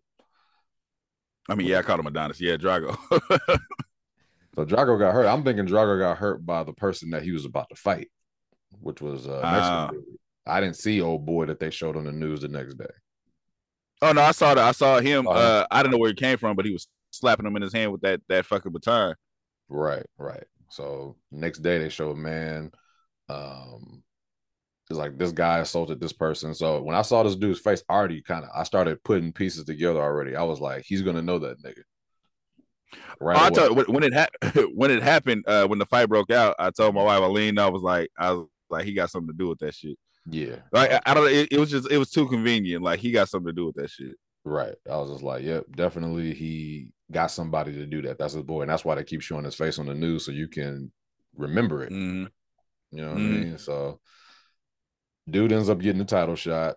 I mean, yeah, I called him Adonis. Yeah, Drago. so drago got hurt i'm thinking drago got hurt by the person that he was about to fight which was uh dude. i didn't see old boy that they showed on the news the next day oh no, I saw that. I saw him. Oh. Uh, I don't know where he came from, but he was slapping him in his hand with that that fucking baton. Right, right. So next day they show a man, um, it's like this guy assaulted this person. So when I saw this dude's face, I already kind of I started putting pieces together already. I was like, he's gonna know that nigga. Right. Oh, I away. told when, it ha- when it happened, uh, when the fight broke out, I told my wife, leaned, I was like, I was like, he got something to do with that shit. yeah. Like I, I don't it, it was just it was too convenient. Like he got something to do with that shit. Right. I was just like, yep, definitely he got somebody to do that. That's his boy. And that's why they keep showing his face on the news so you can remember it. Mhm. You know what Mhm. I mean? So dude ends up getting the title shot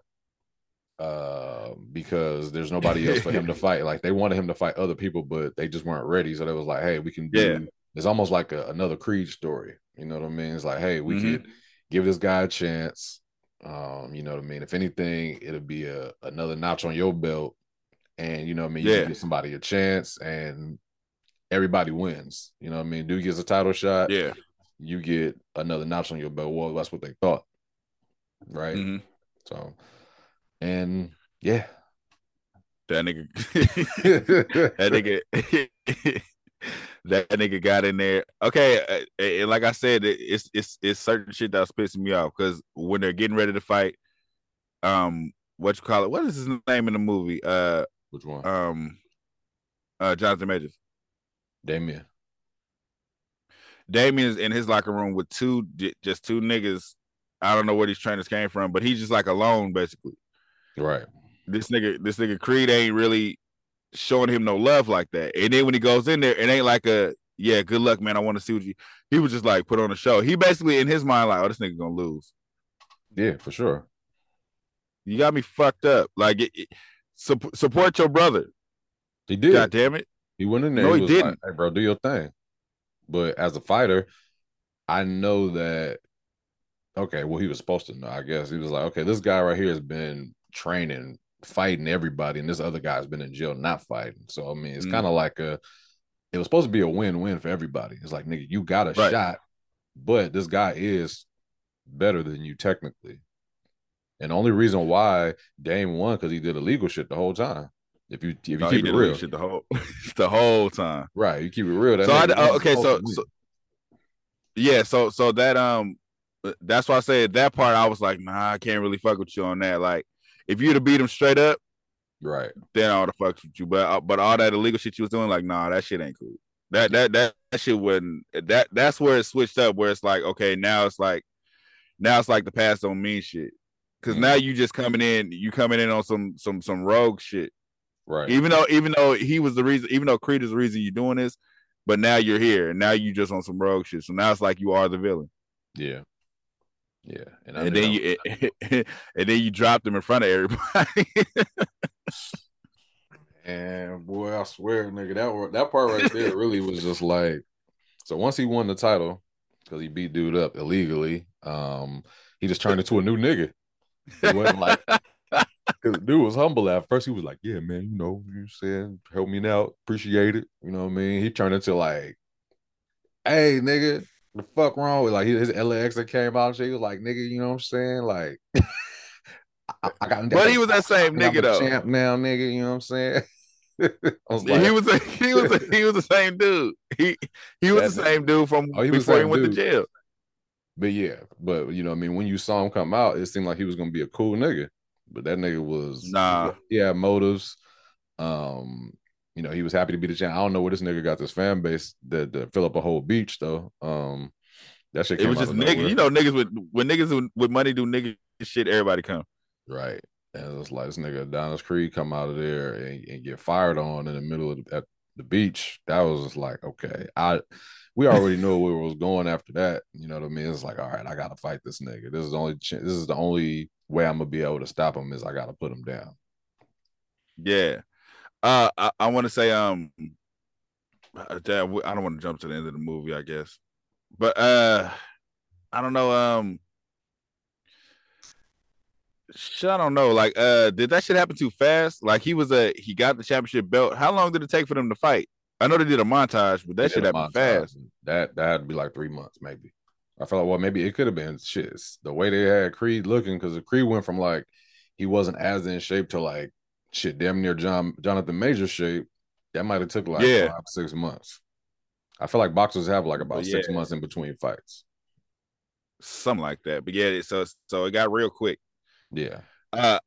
uh because there's nobody else for him to fight. Like they wanted him to fight other people, but they just weren't ready. So they was like, hey, we can do Yeah. it's almost like a, another Creed story. You know what I mean? It's like, hey, we Mhm. could give this guy a chance. Um, you know what I mean? If anything, it'll be a another notch on your belt. And you know what I mean? You Yeah. give somebody a chance and everybody wins. You know what I mean? Dude gets a title shot Yeah. you get another notch on your belt. Well, that's what they thought, right? Mhm. So, and yeah, That nigga. that nigga. that nigga got in there. Okay, uh, and like I said, it's it's it's certain shit that's pissing me off because when they're getting ready to fight, um, what you call it? What is his name in the movie? Uh, which one? um, uh, Jonathan Majors. Damien. Damien's in his locker room with two, just two niggas. I don't know where these trainers came from, but he's just like alone basically. Right. This nigga, this nigga Creed ain't really showing him no love like that. And then when he goes in there, it ain't like a yeah, good luck, man. I want to see what you. He was just like put on a show. He basically in his mind like, oh, this nigga gonna lose. Yeah, for sure. You got me fucked up. Like, it, it- sup- support your brother. He did. God damn it. He went in there. No, he he didn't. like, hey, bro, do your thing. But as a fighter, I know that. Okay, well, he was supposed to know. I guess he was like, okay, this guy right here has been training, fighting everybody, and this other guy's been in jail not fighting. So I mean, it's Mm. kind of like a. It was supposed to be a win-win for everybody. It's like, nigga, you got a Right. shot, but this guy is better than you technically. And the only reason why Dame won because he did illegal shit the whole time. If you if you No, keep it real, shit the whole the whole time. right? You keep it real. That So I, oh, okay, so, so yeah, so so that um, that's why I said that part. I was like, nah, I can't really fuck with you on that. Like, if you'd have beat him straight up, right, then I would have fucked with you. But uh, but all that illegal shit you was doing, like, nah, that shit ain't cool. That that that, that shit wouldn't. That that's where it switched up. Where it's like, okay, now it's like, now it's like the past don't mean shit. Because Mhm. now you just coming in, you coming in on some some some rogue shit. right, Even though even though he was the reason, even though Creed is the reason you're doing this, but now you're here, and now you just on some rogue shit. So now it's like you are the villain, yeah, yeah. And, and then you and then you dropped him in front of everybody. And boy, I swear, nigga, that that part right there really was just like. So once he won the title, because he beat dude up illegally. Um, he just turned into a new nigga. He wasn't like because dude was humble at first. He was like, "Yeah, man, you know, you saying help me out, appreciate it." You know what I mean? He turned into like, "Hey, nigga, the fuck wrong with like his LAX that came out shit. He was like, nigga, you know what I'm saying? Like, I, I got. But he was that same I nigga though. champ now, nigga. You know what I'm saying? Was like, he was a, he was a, he was the same dude. He he was the same dude from Oh, he before he went dude. to jail. but yeah, but you know, I mean, when you saw him come out, it seemed like he was gonna be a cool nigga. But that nigga was Nah. Yeah, motives. Um, you know, he was happy to be the champ. I don't know where this nigga got this fan base that, that fill up a whole beach though. Um, that shit It was just nigga. You know, niggas with when niggas with- money do nigga shit. Everybody come. Right. And it's like this nigga Adonis Creed come out of there and, and get fired on in the middle of the, at the beach. That was just like, okay. I we already know where it was going after that. You know what I mean? It's like, all right, I gotta fight this nigga. This is the only ch- this is the only way I'm gonna be able to stop him is I gotta put him down. Yeah. Uh, I, I want to say um, uh, I don't want to jump to the end of the movie. I guess, but uh, I don't know. Um, I don't know. Like, uh, did that shit happen too fast? Like, he was a he got the championship belt. How long did it take for them to fight? I know they did a montage, but that shit happened fast. That that had to be like three months, maybe. I felt like well, maybe it could have been shit. The way they had Creed looking, because Creed went from like he wasn't as in shape to like shit, damn near John Jonathan Major shape. That might have took like Yeah. five, six months. I feel like boxers have like about But six months in between fights. Something like that. But yeah, so so it got real quick. Yeah. uh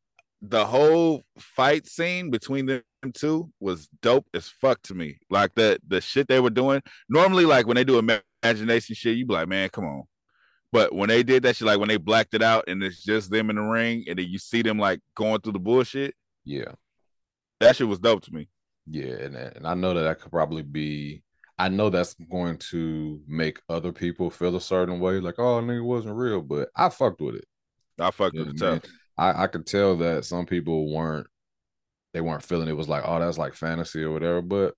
the whole fight scene between them two was dope as fuck to me. Like the the shit they were doing. Normally, like when they do imagination shit, you be like, man, come on. But when they did that shit, like when they blacked it out and it's just them in the ring, and then you see them like going through the bullshit, Yeah. that shit was dope to me. Yeah. And and I know that that could probably be I know that's going to make other people feel a certain way, like, oh nigga wasn't real, but I fucked with it. I fucked You with it tough. I, I could tell that some people weren't they weren't feeling it was like, oh, that's like fantasy or whatever. But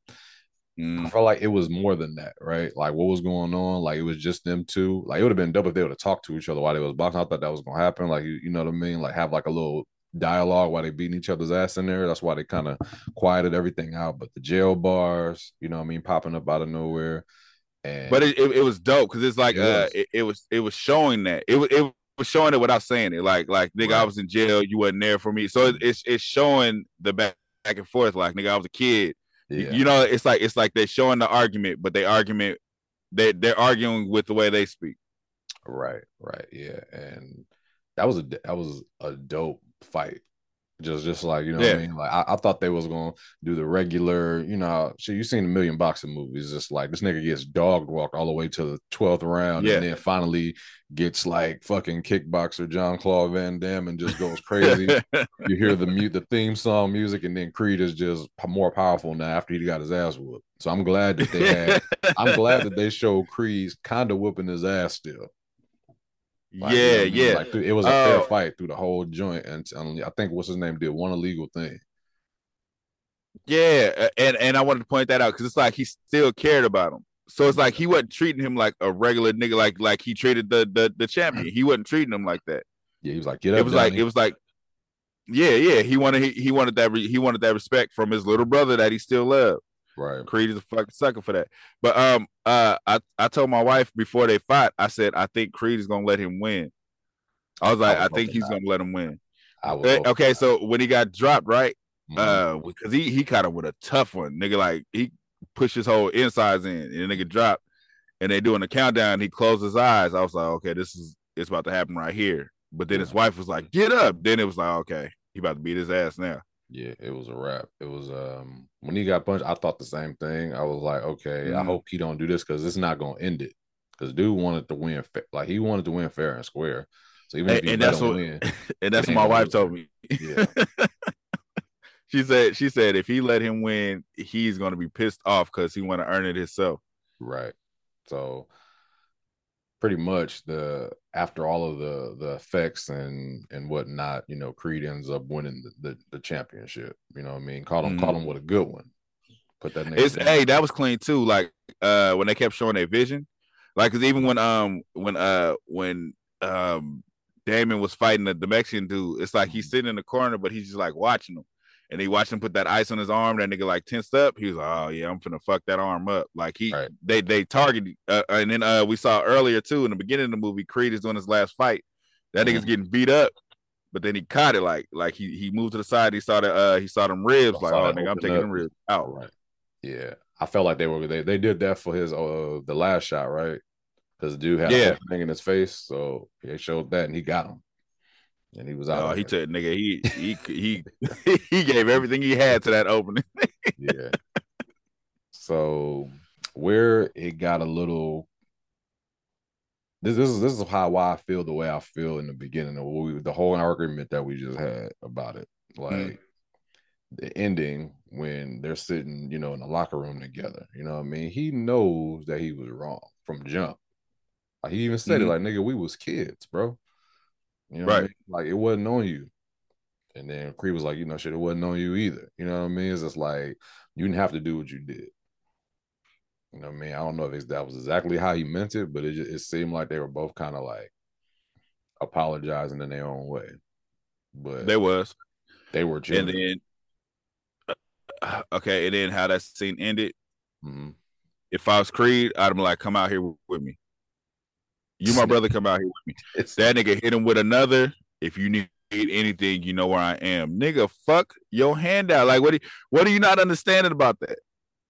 I Mm, felt like it was more than that, right? Like what was going on? Like it was just them two. Like it would have been dope if they would have talked to each other while they was boxing. I thought that was gonna happen. Like you, you know what I mean? Like have like a little dialogue while they beating each other's ass in there. That's why they kind of quieted everything out. But the jail bars, you know I mean, popping up out of nowhere. And but it, it, it was dope because it's like It uh was. it, it was it was showing that it was it was showing it without saying it. Like like nigga, I was in jail, you wasn't there for me. So it, it's it's showing the back back and forth. Like nigga, I was a kid. You- yeah, You know, it's like it's like they're showing the argument, but they argument they they're arguing with the way they speak. Right, right, yeah, and that was a that was a dope fight. Just, just like you know, what Yeah. I mean, like I, I thought they was gonna do the regular, you know, shit. You seen a million boxing movies, just like this nigga gets dog walked all the way to the twelfth round, Yeah. and then finally gets like fucking kickboxer Jean-Claude Van Damme and just goes crazy. you hear the mute the theme song music, and then Creed is just more powerful now after he got his ass whooped. So I'm glad that they had. I'm glad that they showed Creed's kind of whooping his ass still. Like, you know yeah, I mean? yeah. Like, it was a fair Oh. fight through the whole joint, and um, I think what's his name did one illegal thing. Yeah, uh, and and I wanted to point that out because it's like he still cared about him. So it's like he wasn't treating him like a regular nigga, like like he treated the the, the champion. He wasn't treating him like that. Yeah, he was like, "Get up." It was like it was like, yeah, yeah. He wanted he, he wanted that re, he wanted that respect from his little brother that he still loved. Right. Creed is a fucking sucker for that. But um uh I I told my wife before they fought, I said I think Creed is gonna let him win. I was like, was I, think he's not. gonna let him win. I Eh, Okay, so when he got dropped, right? Mhm. Uh, because he he kind of with a tough one, nigga. Like he pushed his whole insides in, and the nigga dropped, and they doing the countdown. He closed his eyes. I was like, okay, this is it's about to happen right here. But then his wife was like, get up. Then it was like, okay, he about to beat his ass now. Yeah, it was a wrap. It was um when he got punched. I thought the same thing. I was like, okay, I Mhm. hope he don't do this because it's not gonna end it. Because dude wanted to win, like he wanted to win fair and square. So even if And, he and that's what win, and that's what my wife told me. Yeah. she said she said if he let him win, he's gonna be pissed off because he want to earn it himself. Right. So pretty much the after all of the the effects and and whatnot, you know, Creed ends up winning the the, the championship. You know what I mean? Caught him, Mhm. caught him with a good one. Put that It's down. hey, that was clean too. Like uh when they kept showing their vision, Like, cause even when um when uh when um Damien was fighting the, the Mexican dude, it's like he's sitting in the corner, but he's just like watching him. And he watched him put that ice on his arm. That nigga like tensed up. He was like, "Oh yeah, I'm finna fuck that arm up." Like he, Right. they they targeted. Uh, and then uh, we saw earlier too in the beginning of the movie, Creed is doing his last fight. That nigga's Mhm. getting beat up, but then he caught it. Like like he he moved to the side. He saw the uh he saw them ribs. Saw Like oh nigga, I'm taking up. them ribs out. Right. Yeah. I felt like they were they, they did that for his uh the last shot, right? Because dude had Yeah. a thing in his face, so they showed that and he got him. And he was out. Oh, of he took nigga. He he he he gave everything he had to that opening. yeah. So where it got a little this, this is this is how why I feel the way I feel in the beginning of what we, the whole argument that we just had about it. Like Mhm. the ending when they're sitting, you know, in the locker room together. You know what I mean? He knows that he was wrong from jump. Like he even said it Mhm. like, nigga, we was kids, bro. You know what I Right. mean? Like it wasn't on you. And then Creed was like, you know, shit, it wasn't on you either. You know what I mean? It's just like you didn't have to do what you did. You know what I mean? I don't know if that was exactly how he meant it, but it just, it seemed like they were both kind of like apologizing in their own way. But there was, they were and then uh, okay, and then how that scene ended. Mhm. If I was Creed, I'd be like, "Come out here with me. You my brother. Come out here with me." That nigga hit him with another. If you need anything, you know where I am, nigga. Fuck your hand out. Like what? Do, what are you not understanding about that?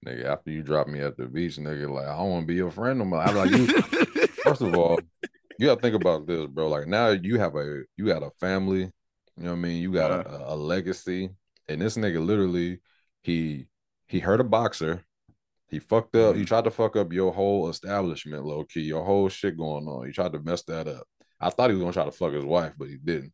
nigga, after you drop me at the beach, nigga, like I don't want to be your friend no more. I'm like, you first of all, you gotta think about this, bro. Like now you have a you got a family, you know what I mean? You got a, uh-huh. a legacy. And this nigga literally he he hurt a boxer. He fucked up. He tried to fuck up your whole establishment, low key, your whole shit going on. He tried to mess that up. I thought he was gonna try to fuck his wife, but he didn't.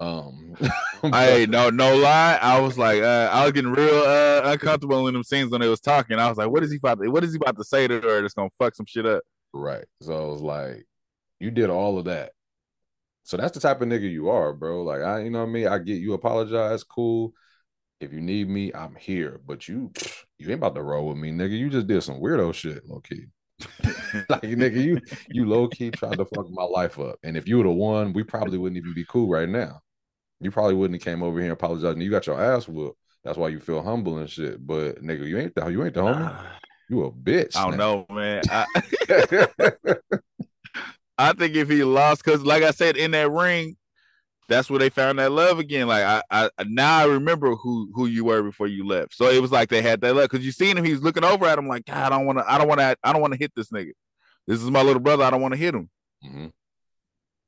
Um, Hey, no, no lie. I was like, uh, I was getting real uh, uncomfortable in them scenes when they was talking. I was like, what is he about? To, what is he about to say to her that's gonna fuck some shit up? Right. So it was like, you did all of that. So that's the type of nigga you are, bro. Like I, you know what I mean? I get you apologize, cool. If you need me, I'm here. But you you ain't about to roll with me, nigga. You just did some weirdo shit, low key. like nigga, you you low key tried to fuck my life up. And if you would have won, we probably wouldn't even be cool right now. You probably wouldn't have came over here and apologized. You got your ass whooped. That's why you feel humble and shit. But nigga, you ain't the you ain't the homie. You a bitch. I don't now. know, man. I, I think if he lost, because like I said, in that ring, that's where they found that love again. Like I, I now I remember who who you were before you left. So it was like they had that love because you seen him. He was looking over at him like, God, I don't want to. I don't want to. I don't want to hit this nigga. This is my little brother. I don't want to hit him. Mhm.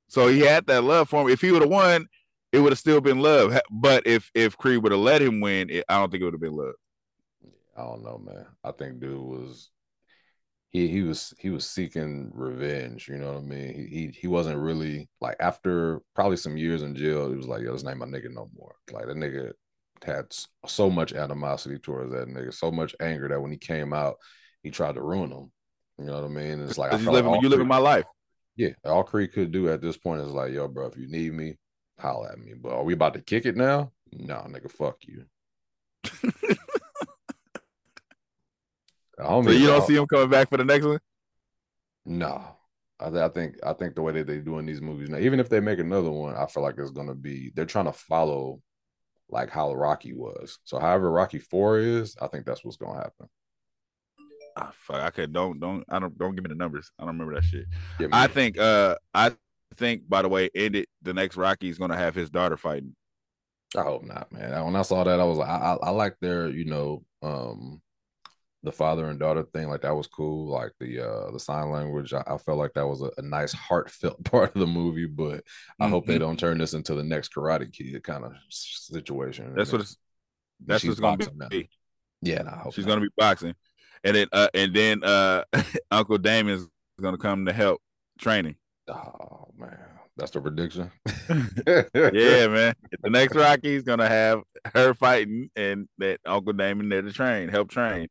So he had that love for him. If he would have won, it would have still been love. But if if Creed would have let him win, it, I don't think it would have been love. I don't know, man. I think dude was he he was he was seeking revenge. You know what I mean? He he, he wasn't really like after probably some years in jail. He was like, yo, this ain't my nigga no more. Like that nigga had so much animosity towards that nigga, so much anger that when he came out, he tried to ruin him. You know what I mean? And it's like I you like living, you living my life. yeah, all Creed could do at this point is like, yo, bro, if you need me, holler at me. But are we about to kick it now? No, nigga, fuck you. So you don't see him coming back for the next one. No, I, th- I think I think the way that they doing these movies now, even if they make another one, I feel like it's gonna be they're trying to follow like how Rocky was. So however Rocky Four is, I think that's what's gonna happen. Ah, fuck, I could don't don't I don't don't give me the numbers. I don't remember that shit. I think uh I think by the way, ended the next Rocky is gonna have his daughter fighting. I hope not, man. When I saw that, I was like, I, I, I like their, you know, um, the father and daughter thing. Like that was cool. Like the uh the sign language. I, I felt like that was a, a nice heartfelt part of the movie. But I hope they Mhm. don't turn this into the next Karate Kid kind of situation. That's what it's that's what's gonna boxing now. be. Yeah, hope She's not. gonna be boxing. And then uh and then uh Uncle Damien's gonna come to help training. Oh man, that's the prediction. Yeah, man. The next Rocky's gonna have her fighting and that Uncle Damien there to train, help train.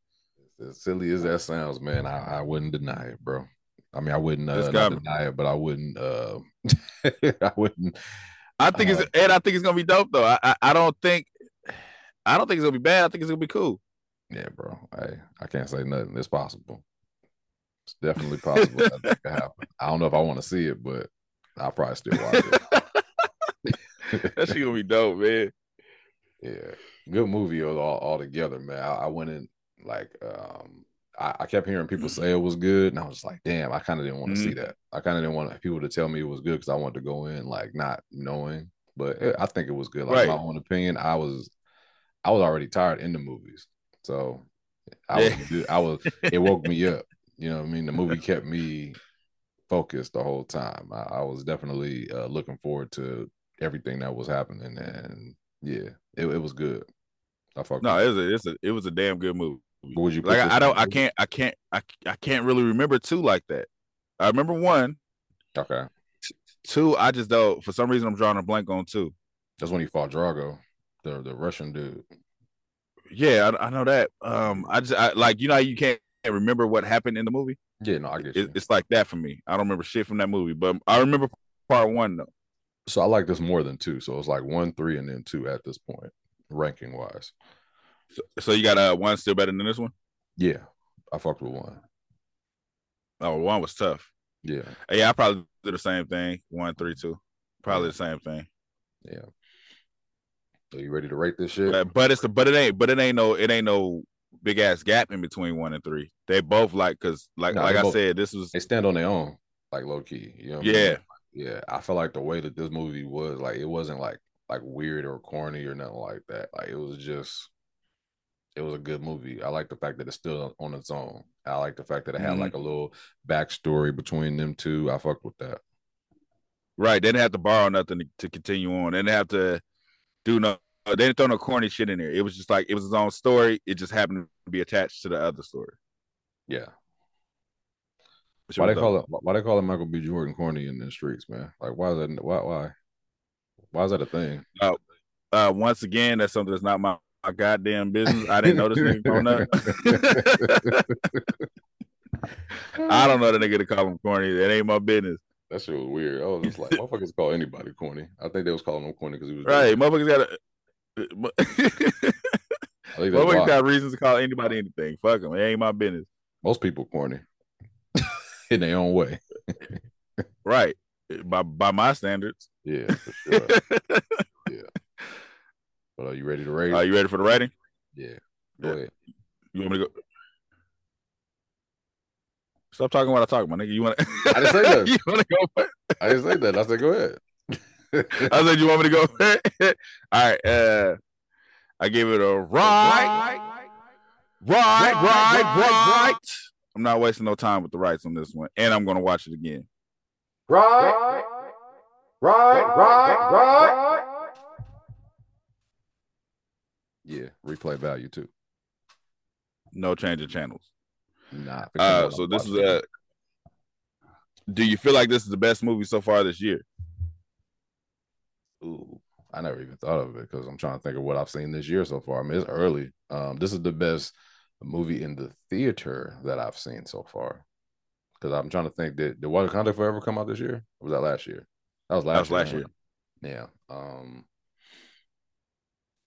As silly as that sounds, man, I, I wouldn't deny it, bro. I mean, I wouldn't uh, not deny it, but I wouldn't. Uh, I wouldn't. I think Uh, it's and I think it's gonna be dope though. I, I I don't think I don't think it's gonna be bad. I think it's gonna be cool. Yeah, bro. I I can't say nothing. It's possible. It's definitely possible that, that could happen. I don't know if I want to see it, but I'll probably still watch it. That's gonna be dope, man. Yeah, good movie all all together, man. I, I went in like um I, I, kept hearing people say it was good, and I was like, damn, I kind of didn't want to mm-hmm. see that. I kind of didn't want people to tell me it was good because I wanted to go in like not knowing. But it, I think it was good. Like right. my own opinion, I was I was already tired in the movies, so I was I was it woke me up. You know, I mean, the movie kept me focused the whole time. I, I was definitely uh, looking forward to everything that was happening, and yeah, it, it was good. I no, it was a, it's a it was a damn good movie. Would you like? I, I don't. I can't. I can't. I I can't really remember two like that. I remember one. Okay. Two. I just though for some reason I'm drawing a blank on two. That's when he fought Drago, the the Russian dude. Yeah, I, I know that. Um, I just I, like you know you can't remember what happened in the movie. Yeah, no, I get it, It's like that for me. I don't remember shit from that movie, but I remember part one though. So I like this more than two. So it's like one, three, and then two at this point, ranking wise. So, so you got uh one still better than this one? Yeah, I fucked with one. Oh, one was tough. Yeah, yeah, I probably did the same thing. One, three, two, probably the same thing. Yeah. So you ready to rate this shit? But, but it's the but it ain't but it ain't no it ain't no big ass gap in between one and three. They both like because like like I both, said, this was they stand on their own, like low key. You know? yeah, I mean? yeah. I feel like the way that this movie was, like, it wasn't like like weird or corny or nothing like that. Like it was just it was a good movie. I like the fact that it's still on its own. I like the fact that it had mm-hmm. like a little backstory between them two. I fucked with that. Right. They didn't have to borrow nothing to, to continue on. They didn't have to do no they didn't throw no corny shit in there. It was just like it was his own story. It just happened to be attached to the other story. Yeah. Why they call it why they call it Michael B. Jordan corny in the streets, man? Like why is that why why? Why is that a thing? Uh, uh once again, that's something that's not my my goddamn business. I didn't know this nigga growing up. I don't know the nigga to call him corny. That ain't my business. That shit was weird. I was just like, motherfuckers call anybody corny. I think they was calling him corny because he was right. Motherfuckers got a. motherfuckers got reasons to call anybody anything. Fuck them. It ain't my business. Most people corny in their own way. right. By by my standards. Yeah, for sure. Yeah. Are you ready to rate? Are you ready for the rating? Yeah. Go yeah. ahead. You want me to go? Stop talking what I talk, my nigga. You want to? I didn't say that. you want to go? I didn't say that. I said go ahead. I said you want me to go? All right. Uh, I gave it a right, right, right, right, right. Right. I'm not wasting no time with the rights on this one, and I'm gonna watch it again. Right, right, right, right. Yeah, replay value too. No change of channels. Nah. Uh, so this is a. Do you feel like this is the best movie so far this year? Ooh, I never even thought of it because I'm trying to think of what I've seen this year so far. I mean, it's early. Um, this is the best movie in the theater that I've seen so far. Because I'm trying to think, did the Water Wakanda Forever come out this year? Or was that last year? That was last. That was year, last year. Yeah. Um,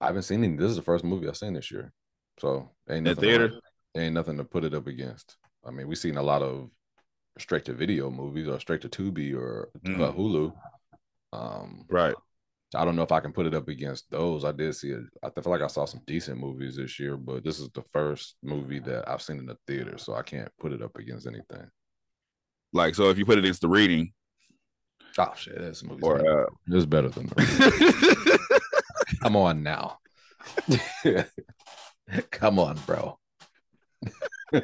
I haven't seen any. This is the first movie I've seen this year, so ain't nothing. The theater ain't nothing to put it up against. I mean, we've seen a lot of straight to video movies or straight to Tubi or mm. uh, Hulu. Um, right. I don't know if I can put it up against those. I did see it. I feel like I saw some decent movies this year, but this is the first movie that I've seen in the theater, so I can't put it up against anything. Like, so if you put it against the reading, oh shit, this movie or uh, it's better than Come on now. Come on, bro. nah,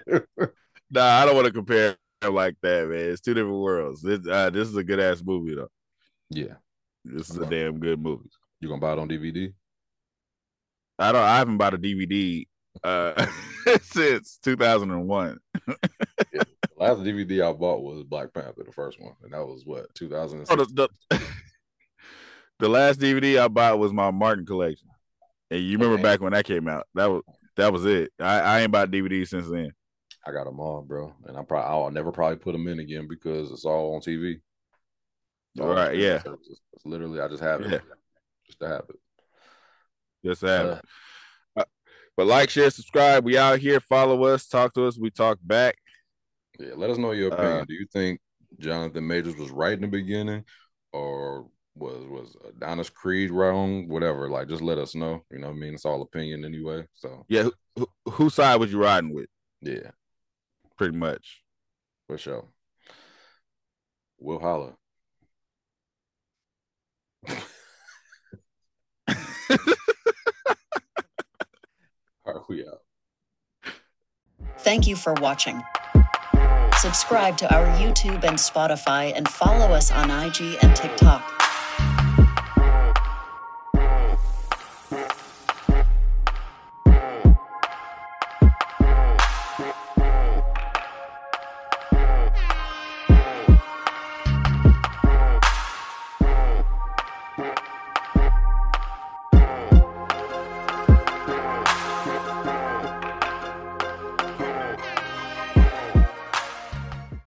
I don't want to compare like that, man. It's two different worlds. This, uh, this is a good ass movie, though. Yeah, this is a damn good movie. You gonna buy it on DVD? I don't. I haven't bought a DVD uh, since 2001. yeah, the last DVD I bought was Black Panther, the first one, and that was what 2000. Oh, the, the, the, last DVD I bought was my Martin collection, and you remember okay. back when that came out? That was that was it. I, I ain't bought DVDs since then. I got them all, bro, and I probably I'll never probably put them in again because it's all on TV. All right, yeah. It's, it's literally, I just have it, yeah. just to have it. Just have uh, it. Uh, but like, share, subscribe. We out here. Follow us. Talk to us. We talk back. Yeah, let us know your opinion. Uh, Do you think Jonathan Majors was right in the beginning, or was was uh, Adonis Creed wrong? Whatever. Like, just let us know. You know, what I mean, it's all opinion anyway. So Yeah, who, who, whose side was you riding with? yeah, Pretty much. for sure. We'll holler. All right, we out. Thank you for watching. Subscribe to our YouTube and Spotify and follow us on IG and TikTok.